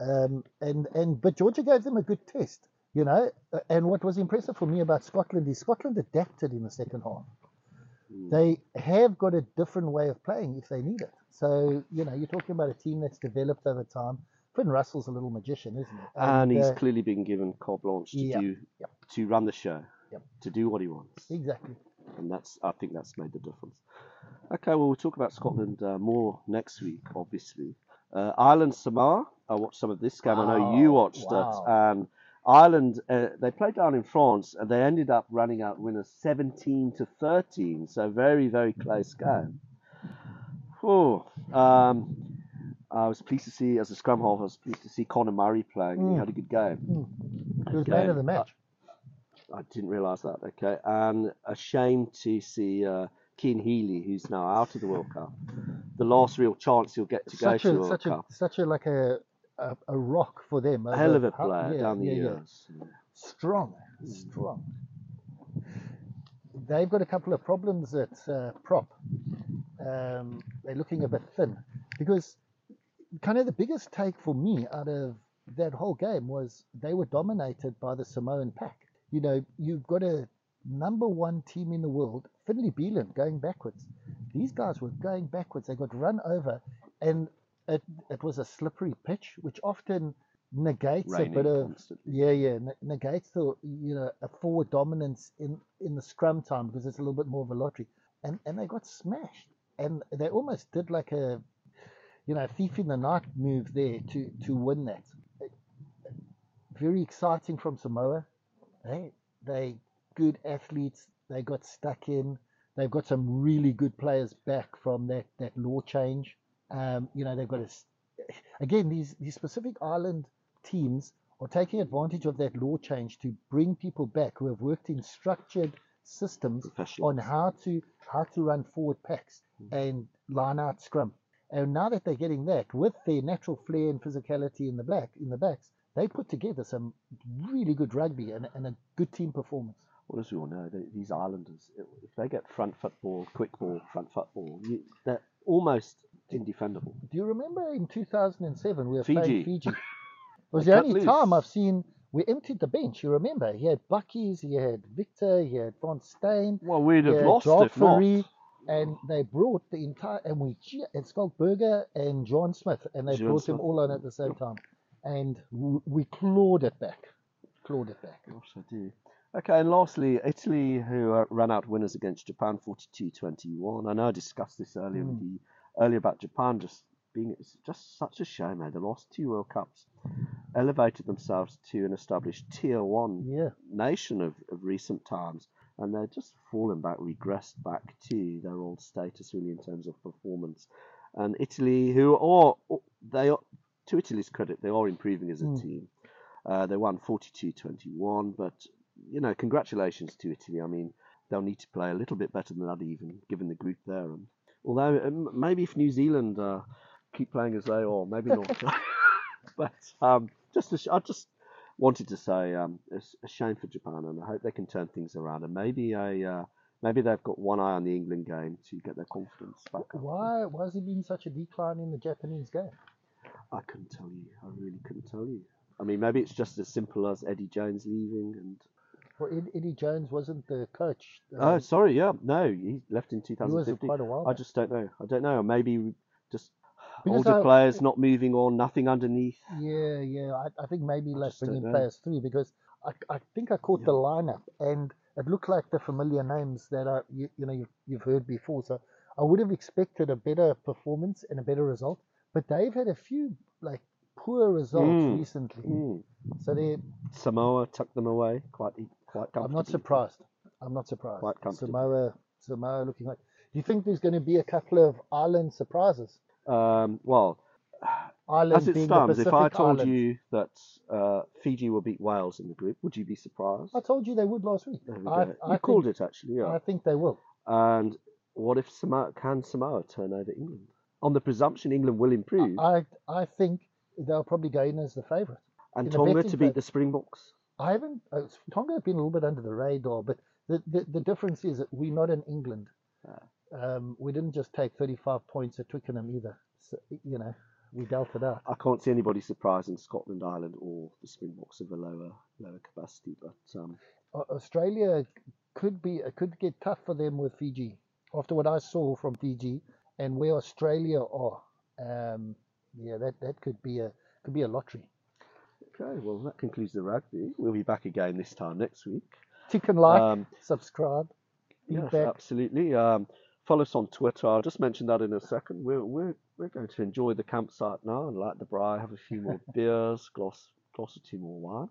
Um, and and but Georgia gave them a good test, you know. And what was impressive for me about Scotland is Scotland adapted in the second half. Mm. They have got a different way of playing if they need it. So you know, you're talking about a team that's developed over time. Finn Russell's a little magician, isn't he? and he's uh, clearly been given carte blanche to Yep, do yep. to run the show, Yep. to do what he wants, exactly. and that's I think that's made the difference. Okay, well we'll talk about Scotland uh, more next week, obviously. Uh, Ireland Samoa. I watched some of this game. I know you watched wow. it. And Ireland, uh, they played down in France, and they ended up running out winners 17 to 13. So very very close game. Oh, um, I was pleased to see as a scrum half. I was pleased to see Conor Murray playing. and He Mm. had a good game. He was man of the uh, match. I didn't realise that. Okay, and a shame to see uh, Cian Healy, who's now out of the World Cup. The last real chance he'll get to go such to the a World such a Cup. such a like a a, a rock for them. A hell of a how- player yeah, down the yeah, yeah. years. Strong, strong. They've got a couple of problems at uh, prop. Um, they're looking a bit thin because kind of the biggest take for me out of that whole game was they were dominated by the Samoan pack. You know, you've got a number one team in the world, Finlay Bealham, going backwards. These guys were going backwards. They got run over, and it it was a slippery pitch, which often negates a bit of constantly. yeah, yeah, negates the you know a forward dominance in in the scrum time because it's a little bit more of a lottery, and and they got smashed, and they almost did like a you know thief in the night move there to to win that. Very exciting from Samoa. They they good athletes. They got stuck in. They've got some really good players back from that that law change. Um, you know they've got a again, these these specific island teams are taking advantage of that law change to bring people back who have worked in structured systems on how to how to run forward packs and line out scrum. And now that they're getting that with their natural flair and physicality in the black in the backs, they put together some really good rugby and, and a good team performance. Well, as we all know, they, these islanders, if they get front football, quick ball, front football, you, they're almost indefendable. Do you remember in 2007 we were Fiji. playing Fiji? [LAUGHS] It was the only loose. time I've seen we emptied the bench. You remember? He had Bakkies, he had Victor, he had Von Steen, Well, we'd have lost if not. And they brought the entire and we che- and Schalk Burger and John Smit, and they John brought them all on at the same time, and we, we clawed it back, clawed it back. Gosh, I do. Okay, and lastly, Italy, who uh, ran out winners against Japan 42-21. I know I discussed this earlier with you, earlier about Japan just being, it's just such a shame, man. The last two World Cups elevated themselves to an established tier one Yeah, nation of, of recent times, and they're just fallen back, regressed back to their old status, really, in terms of performance. And Italy, who are they are, to Italy's credit, they are improving as a Mm. team. Uh, they won 42-21, but you know, congratulations to Italy. I mean, they'll need to play a little bit better than that, even given the group there. And although um, maybe if New Zealand uh, keep playing as they are, maybe not. [LAUGHS] but um, just sh- I just wanted to say um, it's a shame for Japan, and I hope they can turn things around. And maybe a uh, maybe they've got one eye on the England game to get their confidence back up. why why has there been such a decline in the Japanese game? I couldn't tell you. I really couldn't tell you. I mean, maybe it's just as simple as Eddie Jones leaving and. Well, Eddie Jones wasn't the coach. Oh, uh, sorry. Yeah, no, he left in he was 2015. quite a while. I just don't know. I don't know. Maybe just Because older I- players not moving on, nothing underneath. Yeah, yeah. I, I think maybe like just don't bringing know. players through because I, I think I caught the lineup and it looked like the familiar names that are you, you know you've, you've heard before. So I would have expected a better performance and a better result, but they've had a few like poor results Mm. recently. Mm. So they, Samoa tucked them away quite e- quite I'm not surprised. I'm not surprised. Quite comfortably. Samoa, Samoa looking like. Do you think there's going to be a couple of island surprises? Um, well, Island as it being stands, the if I told Islands. you that uh, Fiji will beat Wales in the group, would you be surprised? I told you they would last week. There we I, go. I you called think, it actually, yeah. I think they will. And what if Samoa can Samoa turn over England? On the presumption England will improve, I I think they'll probably go in as the favourite. and in Tonga to beat vote. the Springboks. I haven't. Uh, Tonga have been a little bit under the radar, but the, the, the difference is that we're not in England. Um, we didn't just take 35 points at Twickenham either. So, you know, we dealt it out. I can't see anybody surprising Scotland, Ireland, or the Springboks of a lower lower capacity. But um, Australia could be could get tough for them with Fiji after what I saw from Fiji and where Australia are. Um, yeah, that, that could be a could be a lottery. okay, well that concludes the rugby. We'll be back again this time next week. Tick and like, Um, subscribe, Yes, absolutely. Um, follow us on Twitter. I'll just mention that in a second. We're we're we're going to enjoy the campsite now and light the braai, have a few more [LAUGHS] beers, glass glass or two more wine,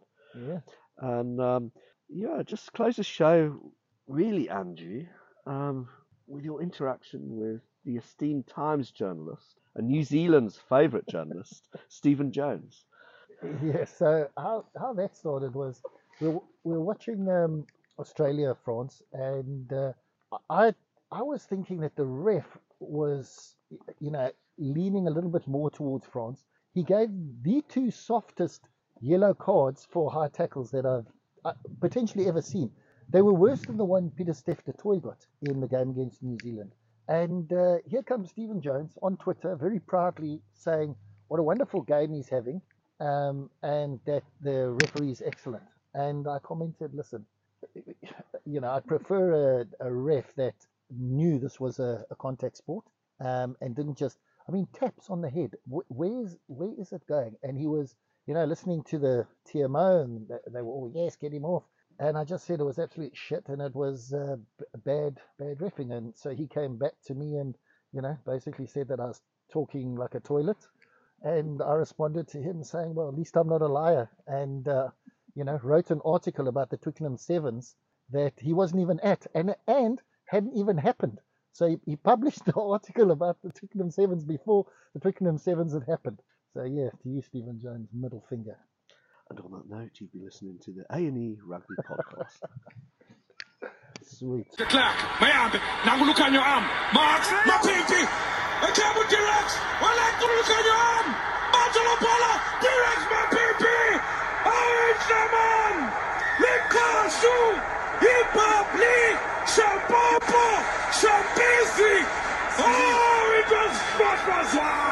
Yeah. and um, yeah, just close the show. Really, Andrew, um, with your interaction with the esteemed Times journalist and New Zealand's favourite journalist, [LAUGHS] Stephen Jones. Yeah, so how, how that started was we were, we were watching um, Australia France, and uh, I I was thinking that the ref was you know leaning a little bit more towards France. He gave the two softest yellow cards for high tackles that I've uh, potentially ever seen. They were worse than the one Pieter-Steph du Toit got in the game against New Zealand. And uh, here comes Stephen Jones on Twitter, very proudly saying what a wonderful game he's having um, and that the referee is excellent. And I commented, listen, you know, I'd prefer a, a ref that knew this was a, a contact sport um, and didn't just, I mean, taps on the head. Where's where is it going? And he was, you know, listening to the TMO and they, they were all, yes, get him off. And I just said it was absolute shit and it was uh, bad, bad riffing. And so he came back to me and, you know, basically said that I was talking like a toilet. And I responded to him saying, well, at least I'm not a liar. And, uh, you know, wrote an article about the Twickenham Sevens that he wasn't even at and, and hadn't even happened. So he, he published [LAUGHS] the article about the Twickenham Sevens before the Twickenham Sevens had happened. So yeah, to you, Stephen Jones, middle finger. And on that note, you've been listening to the A&E Rugby Podcast. [LAUGHS] Sweet. The clock, my hand. Now look on your arm. Marks, my pinky. I can't with T-Rex. Well, I look on your arm. Marcelo Polo, T-Rex, my pinky. Orange the man. Likasu. Hip hop league. Shampopo. Shambisi. Oh, it was, was, was, why,